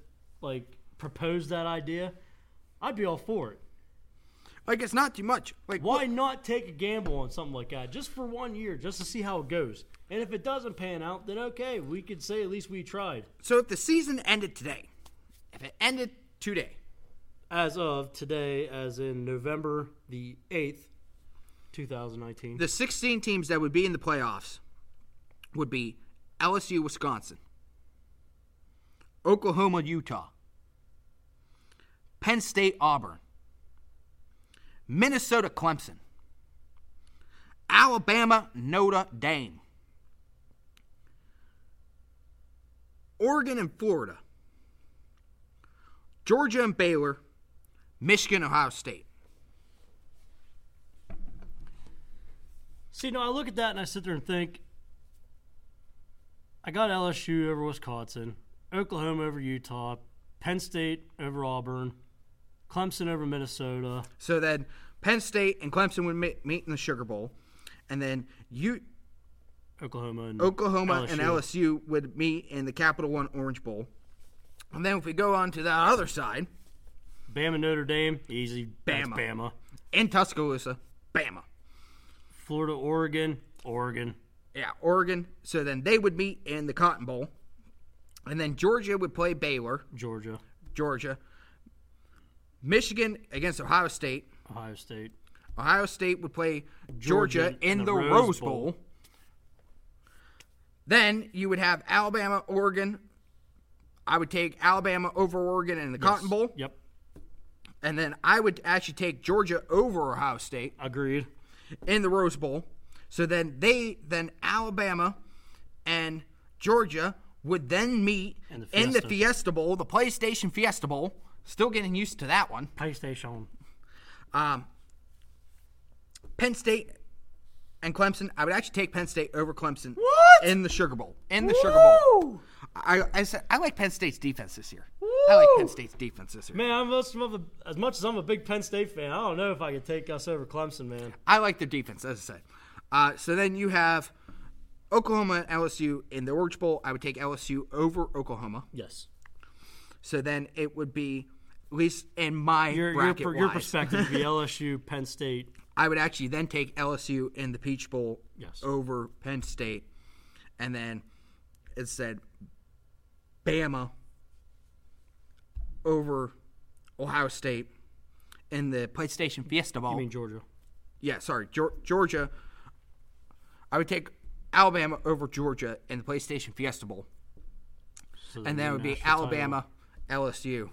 like propose that idea, I'd be all for it. Like it's not too much. Like Why not take a gamble on something like that just for one year, just to see how it goes? And if it doesn't pan out, then okay, we could say at least we tried. So if the season ended today, if it ended today, As of today, as in November the eighth, two thousand nineteen. the 16 teams that would be in the playoffs would be LSU, Wisconsin, Oklahoma, Utah, Penn State, Auburn, Minnesota, Clemson, Alabama, Notre Dame, Oregon and Florida, Georgia and Baylor, Michigan, Ohio State. See, no, I look at that and I sit there and think, I got LSU over Wisconsin, Oklahoma over Utah, Penn State over Auburn, Clemson over Minnesota. So then Penn State and Clemson would meet, in the Sugar Bowl, and then you Oklahoma and Oklahoma and LSU would meet in the Capital One Orange Bowl. And then if we go on to the other side, Bama Notre Dame, easy. That's Bama. Bama. in Tuscaloosa, Bama. Florida, Oregon, Oregon. Yeah, Oregon. So then they would meet in the Cotton Bowl. And then Georgia would play Baylor, Georgia, Georgia. Michigan against Ohio State. Ohio State. Ohio State would play Georgia, Georgia in the, the Rose, Bowl. Bowl. Then you would have Alabama, Oregon. I would take Alabama over Oregon in the Cotton Bowl. Yep, And then I would actually take Georgia over Ohio State agreed. in the Rose Bowl. So then they then Alabama and Georgia would then meet In the in the Fiesta. Fiesta Bowl, the PlayStation Fiesta Bowl. Still getting used to that one. PlayStation. Um, Penn State and Clemson. I would actually take Penn State over Clemson What? in the Sugar Bowl. In the Sugar Bowl. I, I said I like Penn State's defense this year. I like Penn State's defense this year. Man, I'm much of a, as much as I'm a big Penn State fan, I don't know if I could take us over Clemson, man. I like their defense, as I said. Uh, so then you have Oklahoma and LSU in the Orange Bowl. I would take LSU over Oklahoma. Yes. So then it would be, at least in my Your, your, bracket per- your wise, perspective would be LSU, Penn State. I would actually then take LSU in the Peach Bowl Yes. over Penn State, and then it said Bama over Ohio State in the PlayStation Fiesta Bowl. I mean Georgia. yeah, sorry, Georgia. I would take Alabama over Georgia in the PlayStation Fiesta Bowl, So and then it would be national title. Alabama, LSU,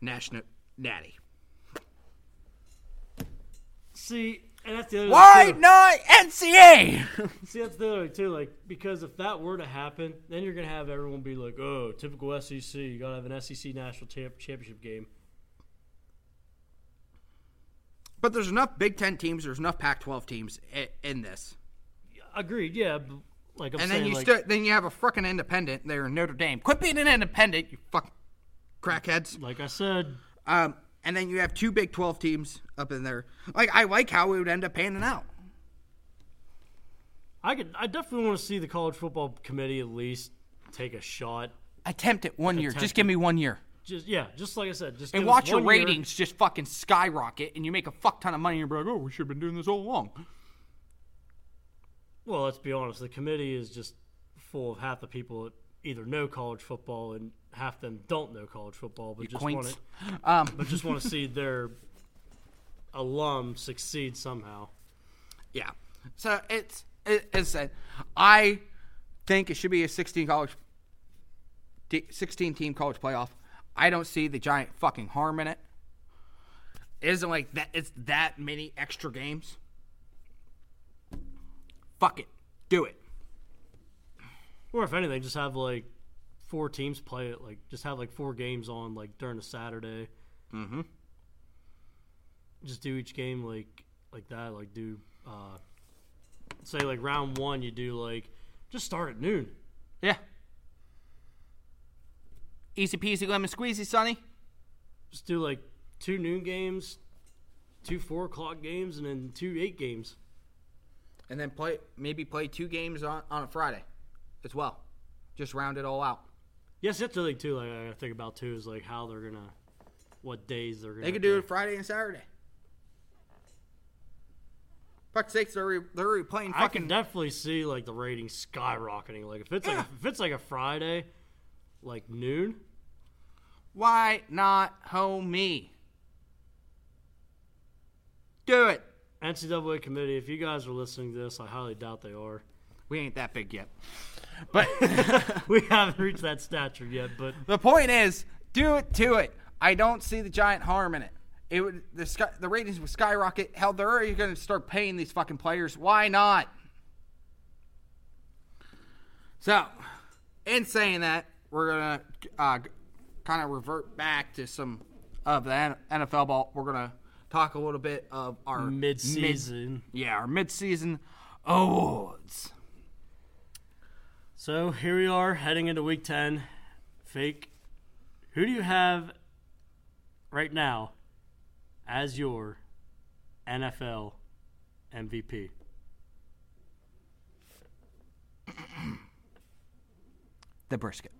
national natty. See, and that's the other Why thing, not NCA? See, that's the other too. Like, because if that were to happen, then you're gonna have everyone be like, "Oh, typical SEC. You gotta have an SEC national champ- championship game." but there's enough Big Ten teams. There's enough Pac-12 teams i- in this, Agreed. Yeah. But, like I'm and saying, then you like, then you have a fucking independent there in Notre Dame. Quit being an independent, you fuck crackheads. like I said, Um, and then you have two Big 12 teams up in there. Like I like how it would end up panning out. I could. I definitely want to see the college football committee at least take a shot. Attempt it one year. Just give me one year. Just yeah, just like I said, just And give us watch your one year. ratings just fucking skyrocket and you make a fuck ton of money and you're like, oh, we should have been doing this all along. Well, let's be honest. The committee is just full of half the people that either know college football and half them don't know college football, but just want to, Um, but just want to see their alum succeed somehow. Yeah. So it's it, as I said, I think it should be a 16 college, 16 team college playoff. I don't see the giant fucking harm in it. It isn't like that. It's that many extra games. Fuck it, do it. Or if anything, just have like four teams play it. Like just have like four games on like during a Saturday. Mm-hmm. Just do each game like like that. Like do uh, say like round one, you do like just start at noon. Yeah. Easy peasy lemon squeezy, Sonny. Just do like two noon games, two four o'clock games, and then two eight games. And then play maybe play two games on, on a Friday as well. Just round it all out. Yes, that's the thing too. Like I think about too is like how they're gonna, what days they're gonna. They could do it Friday and Saturday. Fuck's sakes, they're, re- they're already playing I can definitely see like the ratings skyrocketing. Like if it's like if it's like a Friday, like noon. Why not homie? Do it. NCAA committee, if you guys are listening to this, I highly doubt they are. We ain't that big yet. But We haven't reached that stature yet, but the point is, do it to it. I don't see the giant harm in it. It would the sky, the ratings would skyrocket. Hell, they're already going to start paying these fucking players. Why not? So, in saying that, we're gonna uh, kind of revert back to some of the NFL ball. We're gonna talk a little bit of our mid- mid-season. yeah, our mid-season awards. So here we are heading into week 10. Fake. Who do you have right now as your NFL MVP? The brisket.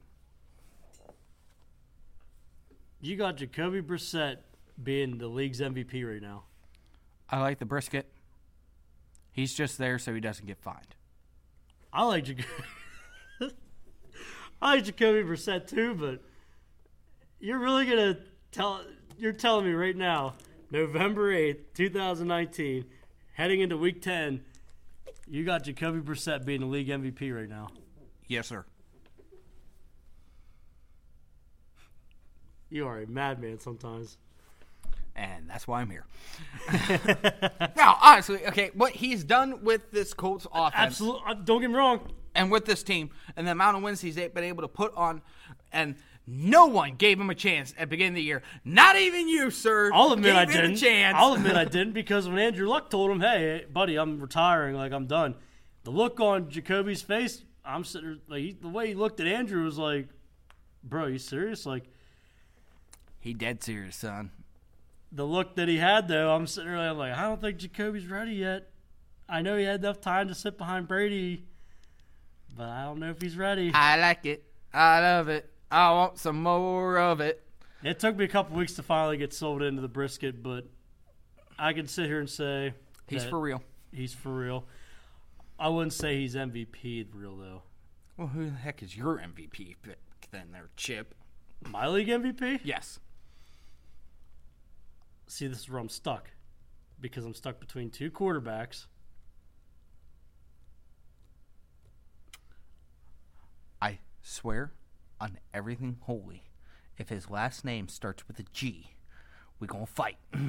You got Jacoby Brissett being the league's MVP right now. I like the brisket. He's just there so he doesn't get fined. I like Jacoby. I like Jacoby Brissett too, but you're really gonna tell you're telling me right now, November eighth, two thousand nineteen, heading into week ten, you got Jacoby Brissett being the league MVP right now. Yes, sir. You are a madman sometimes. and that's why I'm here. now, honestly, okay, what he's done with this Colts offense Absolutely. Uh, don't get me wrong. And with this team and the amount of wins he's been able to put on, and no one gave him a chance at the beginning of the year. Not even you, sir. I'll admit gave I didn't. A chance. I'll admit I didn't because when Andrew Luck told him, "Hey, buddy, I'm retiring. Like I'm done," the look on Jacoby's face, I'm sitting like he, the way he looked at Andrew was like, "Bro, you serious?" Like he dead serious, son. the look that he had though, I'm sitting there like, I don't think Jacoby's ready yet. I know he had enough time to sit behind Brady, but I don't know if he's ready. I like it. I love it. I want some more of it. It took me a couple weeks to finally get sold into the brisket, but I can sit here and say He's for real. He's for real. I wouldn't say he's MVP real though. Well, who the heck is your MVP then, there, Chip? My league MVP? Yes. See, this is where I'm stuck because I'm stuck between two quarterbacks. I swear on everything holy, if his last name starts with a G, we gonna fight.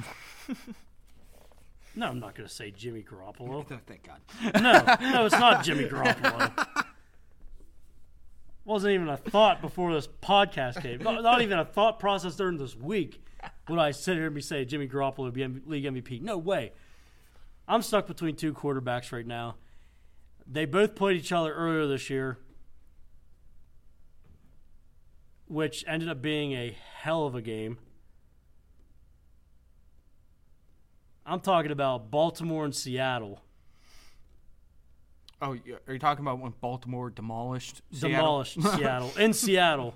No, I'm not going to say Jimmy Garoppolo. Thank God. No, no, it's not Jimmy Garoppolo. Wasn't even a thought before this podcast came. Not, not even a thought process during this week would I sit here and be saying Jimmy Garoppolo would be M- league MVP. No way. I'm stuck between two quarterbacks right now. They both played each other earlier this year, which ended up being a hell of a game. I'm talking about Baltimore and Seattle. Oh, are you talking about when Baltimore demolished Seattle? Demolished Seattle in Seattle.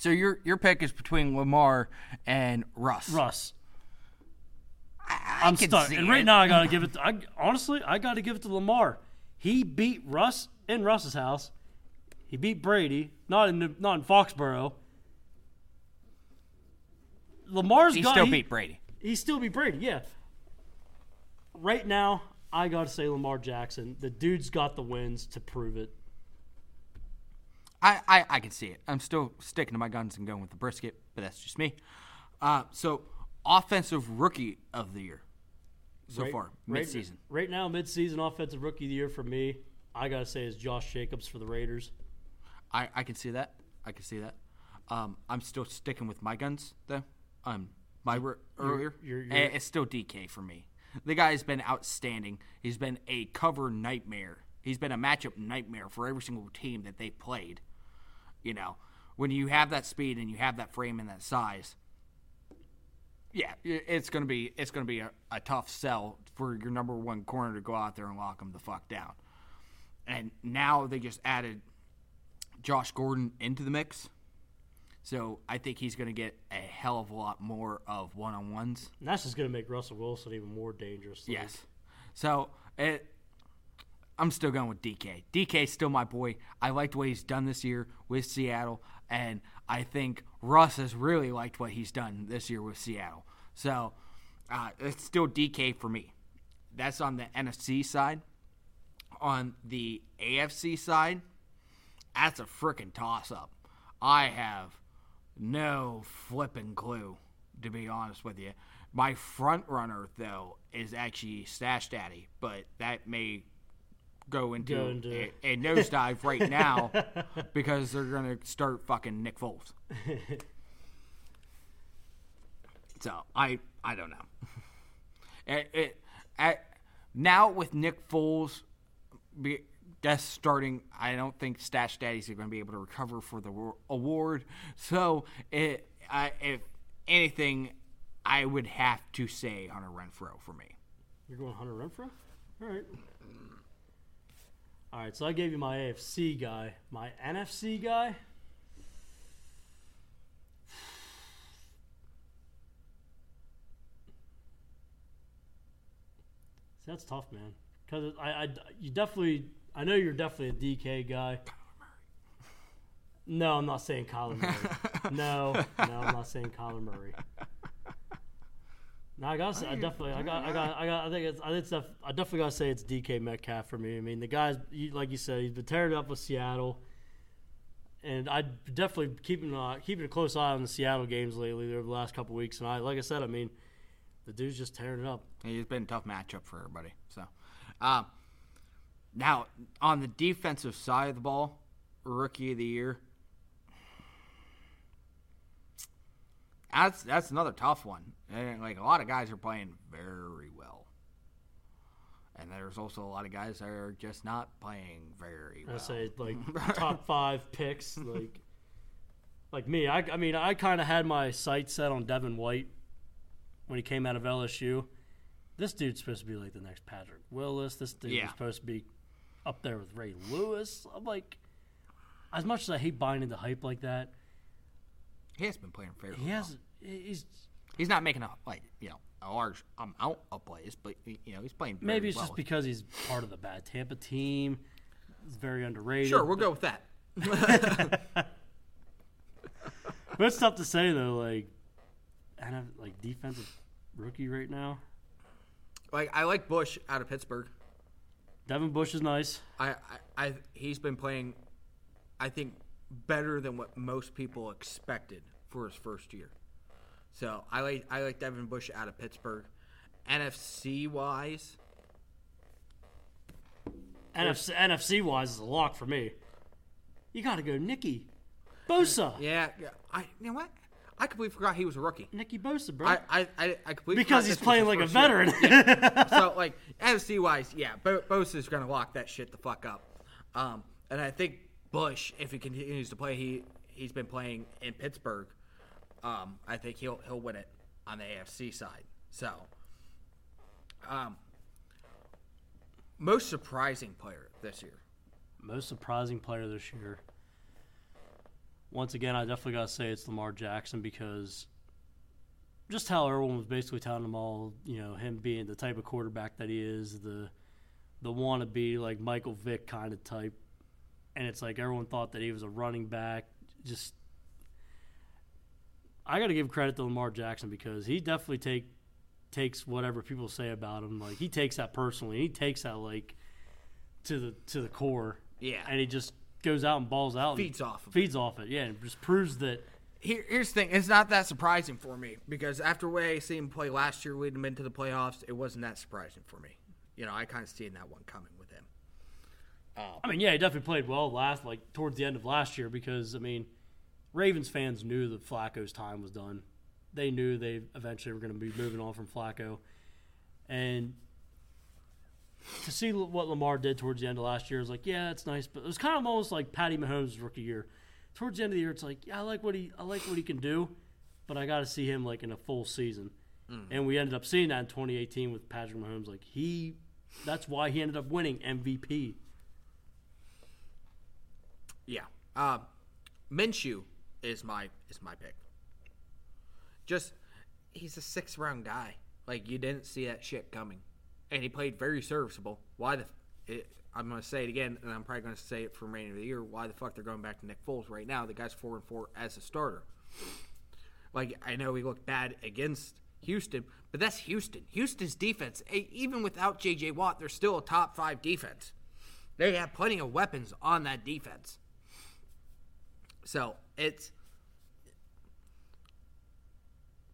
So your your pick is between Lamar and Russ. Russ. I, I'm stuck. And right it. now, I gotta give it. To, I honestly, I gotta give it to Lamar. He beat Russ in Russ's house. He beat Brady, not in the, not in Foxborough. Lamar's he got, still he, beat Brady. He still beat Brady. Yeah. Right now, I gotta say Lamar Jackson. The dude's got the wins to prove it. I, I, I can see it. I'm still sticking to my guns and going with the brisket, but that's just me. Uh, so, offensive rookie of the year so right, far, right- midseason. Right, now, midseason offensive rookie of the year for me, I gotta say is Josh Jacobs for the Raiders. I, I can see that. I can see that. Um, I'm still sticking with my guns though. Um, my r- earlier, you're- you're- it's still DK for me. The guy's been outstanding. He's been a cover nightmare. He's been a matchup nightmare for every single team that they played. You know, when you have that speed and you have that frame and that size, yeah, it's gonna be it's gonna be a, a tough sell for your number one corner to go out there and lock him the fuck down. And now they just added Josh Gordon into the mix. So I think he's going to get a hell of a lot more of one on ones. That's just gonna make Russell Wilson even more dangerous. Like, Yes. So it, I'm still going with DK. DK's still my boy. I like the way he's done this year with Seattle, and I think Russ has really liked what he's done this year with Seattle. So uh, it's still DK for me. That's on the NFC side. On the AFC side, that's a freaking toss up. I have no flipping clue, to be honest with you. My front runner, though, is actually Stash Daddy, but that may go into, Go into- a, a nosedive right now because they're going to start fucking Nick Foles. so I I don't know. It, it, at, now with Nick Foles be, guest starting, I don't think Stash Daddies are going to be able to recover for the award. So, it, if anything, I would have to say Hunter Renfrow for me. You're going Hunter Renfrow? All right. All right, so I gave you my AFC guy. My NFC guy? See, that's tough, man. Because I, I, you definitely, I know you're definitely a DK guy. No, I'm not saying Kyler Murray. no, no, I'm not saying Kyler Murray. No, I gotta say, I definitely, I got, I got, I got, I think it's, I think it's, def- I definitely gotta say it's DK Metcalf for me. I mean, the guy's, like you said, he's been tearing it up with Seattle, and I definitely keeping, uh, keeping a close eye on the Seattle games lately over the last couple weeks. And I, like I said, I mean, the dude's just tearing it up. He's been a tough matchup for everybody. So, uh, now on the defensive side of the ball, rookie of the year. That's that's another tough one. And like a lot of guys are playing very well, and there's also a lot of guys that are just not playing very well. I say like top five picks, like like me. I, I mean, I kind of had my sights set on Devin White when he came out of LSU. This dude's supposed to be like the next Patrick Willis. This dude Yeah. supposed to be up there with Ray Lewis. I'm like, as much as I hate buying into hype like that, he has been playing very he well. has. He's He's not making a like you know a large amount of plays, but you know he's playing. Very maybe it's well. just because he's part of the bad Tampa team. He's very underrated. Sure, we'll go with that. But it's tough to say though. Like, and like defensive rookie right now. Like I like Bush out of Pittsburgh. Devin Bush is nice. I, I, I he's been playing, I think, better than what most people expected for his first year. So I like I like Devin Bush out of Pittsburgh. NFC wise, NFC, NFC wise is a lock for me. You got to go Nicky Bosa. yeah, yeah. I you know what? I completely forgot he was a rookie. Nicky Bosa, bro. I I, I, I completely because forgot he's this was playing like a first year. veteran. so like NFC wise, yeah, Bo- Bosa's gonna lock that shit the fuck up. Um, and I think Bush, if he continues to play, he he's been playing in Pittsburgh. Um, I think he'll he'll win it on the AFC side. So, um, most surprising player this year. Most surprising player this year. Once again, I definitely got to say it's Lamar Jackson because just how everyone was basically telling him all, you know, him being the type of quarterback that he is, the the wannabe like Michael Vick kind of type, and it's like everyone thought that he was a running back. Just, I got to give credit to Lamar Jackson because he definitely take takes whatever people say about him. Like he takes that personally. He takes that like to the to the core. Yeah. and he just goes out and balls out. Feeds and off of it. feeds off it. Yeah, and just proves that. Here, here's the thing. It's not that surprising for me because after the way I seen him play last year leading him into the playoffs, it wasn't that surprising for me. You know, I kind of seen that one coming with him. Um, I mean, yeah, he definitely played well last, like towards the end of last year, because I mean, Ravens fans knew that Flacco's time was done. They knew they eventually were going to be moving on from Flacco, and to see what Lamar did towards the end of last year is like, yeah, it's nice, but it was kind of almost like Patty Mahomes' rookie year. Towards the end of the year, it's like, yeah, I like what he, I like what he can do, but I got to see him like in a full season. And we ended up seeing that in 2018 with Patrick Mahomes. Like he, that's why he ended up winning MVP. Yeah. Uh, Minshew is my is my pick. Just he's a sixth round guy. Like you didn't see that shit coming, and he played very serviceable. Why the? It, I'm gonna say it again, and I'm probably gonna say it for remainder of the year. Why the fuck they're going back to Nick Foles right now? The guy's four and four as a starter. Like I know he looked bad against Houston, but that's Houston. Houston's defense, even without J.J. Watt, they're still a top five defense. They have plenty of weapons on that defense. So it's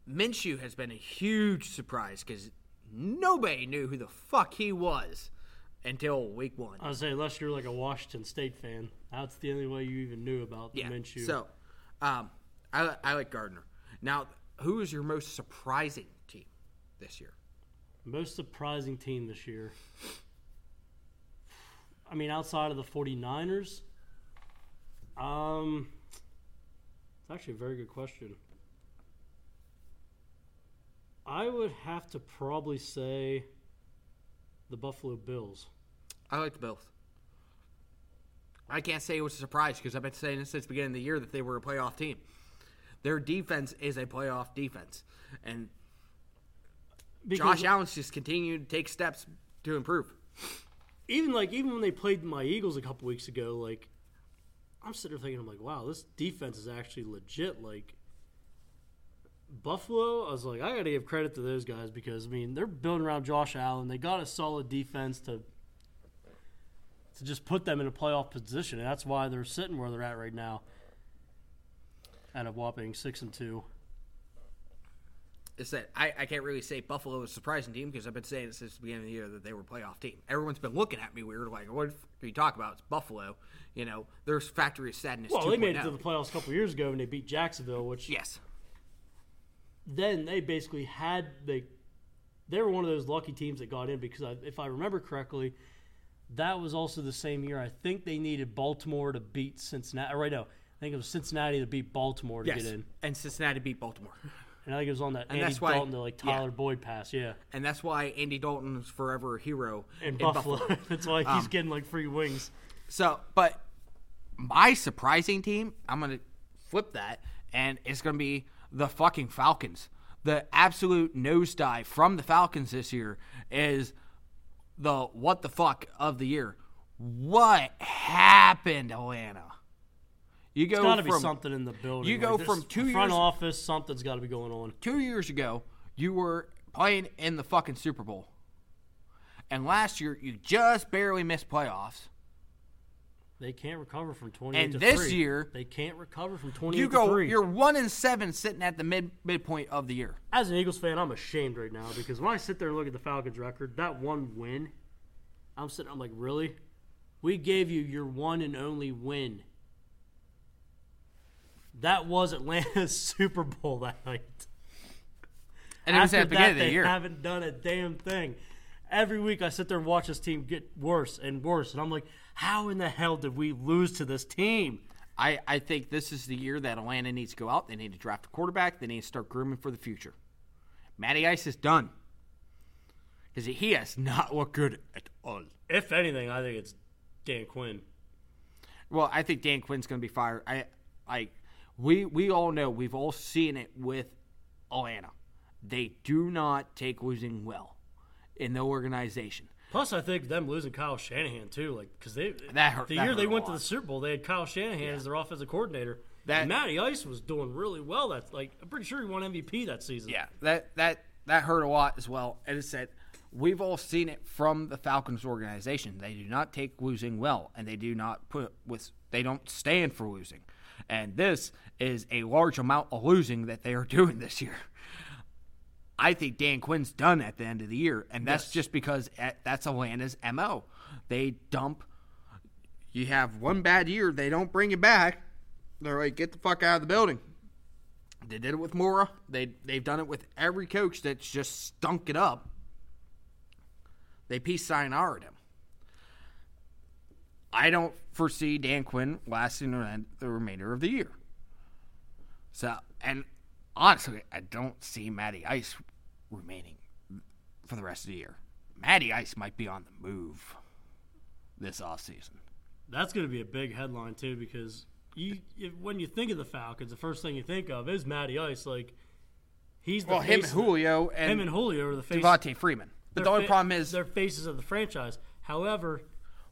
Minshew has been a huge surprise because nobody knew who the fuck he was until week one. I would say unless you're like a Washington State fan, that's the only way you even knew about the yeah. Minshew. So, um, I, I like Gardner. Now, who is your most surprising team this year? most surprising team this year. I mean, outside of the 49ers, um, it's actually a very good question. I would have to probably say the Buffalo Bills. I like the Bills. I can't say it was a surprise because I've been saying this since the beginning of the year that they were a playoff team. Their defense is a playoff defense, and Because Josh Allen's just continued to take steps to improve. even like even when they played my Eagles a couple weeks ago, like I'm sitting there thinking, I'm like, wow, this defense is actually legit. Like Buffalo, I was like, I got to give credit to those guys because I mean they're building around Josh Allen. They got a solid defense to to just put them in a playoff position, and that's why they're sitting where they're at right now. At a whopping six and two. Is that I, I can't really say Buffalo is a surprising team because I've been saying since the beginning of the year that they were a playoff team. Everyone's been looking at me weird, like, what are you talking about? It's Buffalo. You know, there's Factory of Sadness. Well, they made it to oh. the playoffs a couple years ago, and they beat Jacksonville, which Yes. Then they basically had they they were one of those lucky teams that got in because I, if I remember correctly, that was also the same year. I think they needed Baltimore to beat Cincinnati. Right now, I think it was Cincinnati to beat Baltimore to Yes. get in, And Cincinnati beat Baltimore. and I think it was on that And Andy that's why- Dalton to like yeah. Tyler Boyd pass. Yeah, And that's why Andy Dalton is forever a hero in, in Buffalo. Buffalo. That's why he's Um, getting like free wings. So, but my surprising team, I'm to flip that, and it's to be the fucking Falcons. The absolute nosedive from the Falcons this year is the what the fuck of the year. What happened, Atlanta? You go There's got to from be something in the building. you go Like, from two front years- office. Something's got to be going on. two years ago, you were playing in the fucking Super Bowl, and last year you just barely missed playoffs. They can't recover from twenty. And this three. year, they can't recover from twenty. You go. three. You're one in seven, sitting at the mid midpoint of the year. as an Eagles fan, I'm ashamed right now because when I sit there and look at the Falcons record, that one win, I'm sitting. I'm like, really? We gave you your one and only win. That was Atlanta's Super Bowl that night. And it was After at the beginning that, of the they year. haven't done a damn thing. Every week I sit there and watch this team get worse and worse, and I'm like, how in the hell did we lose to this team? I, I think this is the year that Atlanta needs to go out. They need to draft a quarterback. They need to start grooming for the future. Matty Ice is done. because he has not looked good at all. If anything, I think it's Dan Quinn. Well, I think Dan Quinn's going to be fired. I like we we all know we've all seen it with Atlanta. They do not take losing well in the organization. Plus, I think them losing Kyle Shanahan too, like because they That hurt- the that year they went to the Super Bowl, they had Kyle Shanahan as their offensive coordinator. That- and Matty Ice was doing really well. That's like I'm pretty sure he won MVP that season. Yeah, that that that hurt a lot as well. And it said we've all seen it from the Falcons organization. They do not take losing well, and they do not put with they don't stand for losing. And this is a large amount of losing that they are doing this year. I think Dan Quinn's done at the end of the year, and that's Yes. just because at, that's Atlanta's mo. They dump. You have one bad year, they don't bring you back. They're like, get the fuck out of the building. They did it with Mora. They they've done it with every coach that's just stunk it up. They peace sign him. I don't foresee Dan Quinn lasting the the remainder of the year. So, and honestly, I don't see Matty Ice remaining for the rest of the year. Matty Ice might be on the move this offseason. that's going to be a big headline too because you if, when you think of the Falcons, the first thing you think of is Matty Ice. Like he's the Well, him and Julio and, him and Julio are the face. Devonta Freeman. But the only fa- problem is they're faces of the franchise. However,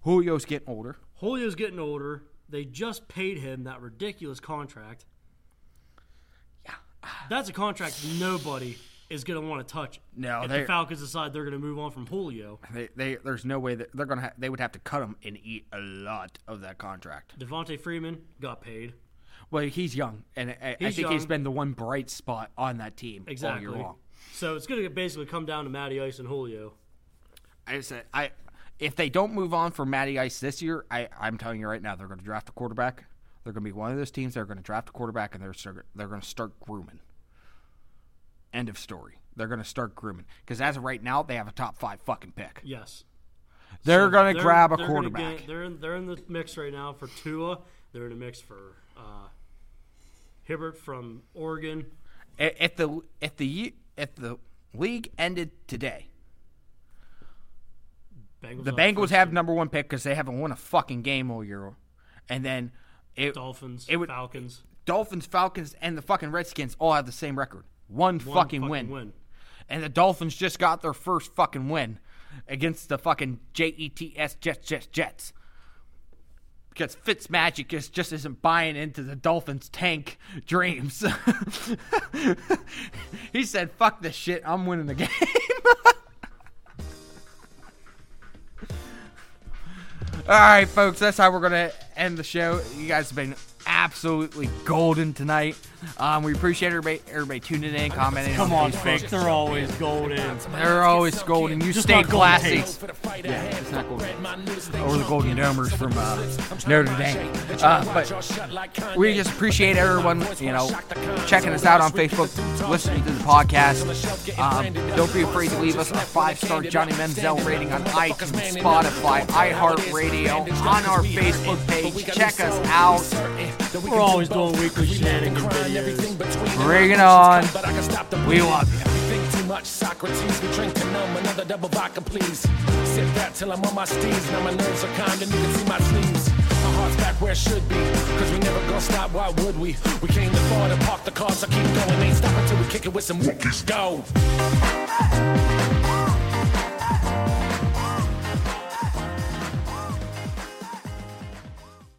Julio's getting older. Julio's getting older. They just paid him that ridiculous contract. That's a contract nobody is going to want to touch. No, if the Falcons decide they're going to move on from Julio, They, they there's no way that they're gonna ha- they would have to cut him and eat a lot of that contract. Devonta Freeman got paid. Well, he's young, and I, I think he's been the one bright spot on that team Exactly. all year long. So it's going to basically come down to Matty Ice and Julio. I said I if they don't move on for Matty Ice this year, I I'm telling you right now they're going to draft a quarterback. They're going to be one of those teams that are going to draft a quarterback and they're they're going to start grooming. End of story. They're going to start grooming because as of right now they have a top five fucking pick. Yes. They're So going to grab a they're quarterback. get- they're in they're in the mix right now for Tua. They're in the mix for uh, Herbert from Oregon. If the if the if the league ended today, Bengals the Bengals have number one pick because they haven't won a fucking game all year, and then it, Dolphins, it would- Falcons. Dolphins, Falcons, and the fucking Redskins all have the same record, one, One fucking, win. and the Dolphins just got their first fucking win against the fucking Jets Jets Jets Jets. Because Fitzmagic is just isn't buying into the Dolphins' tank dreams. he said, "Fuck this shit. I'm winning the game." All right, folks, that's how we're gonna end the show. You guys have been absolutely golden tonight. Um, we appreciate everybody, everybody tuning in, commenting. Come on, Facebook. fake. They're always golden. They're always golden. You Just stay classy. Yeah, it's not golden. Or the Golden Domers from uh, Notre Dame. Uh, but we just appreciate everyone, you know, checking us out on Facebook, listening to the podcast. Um, don't be afraid to leave us a five-star Johnny Manziel rating on iTunes, Spotify, iHeartRadio, on our Facebook page. Check us out. We're always doing weekly shenanigans videos. Bring it on. We love you. think too much Socrates. We drink to numb another double vodka, please. Sip that till I'm on my steez. Now my nerves are calm and you can see my sleeves. My heart's back where it should be. Cause we never gonna stop, why would we? We came to far to park the cars, so keep going. Ain't stopping till we kick it with some Wookiees. Go!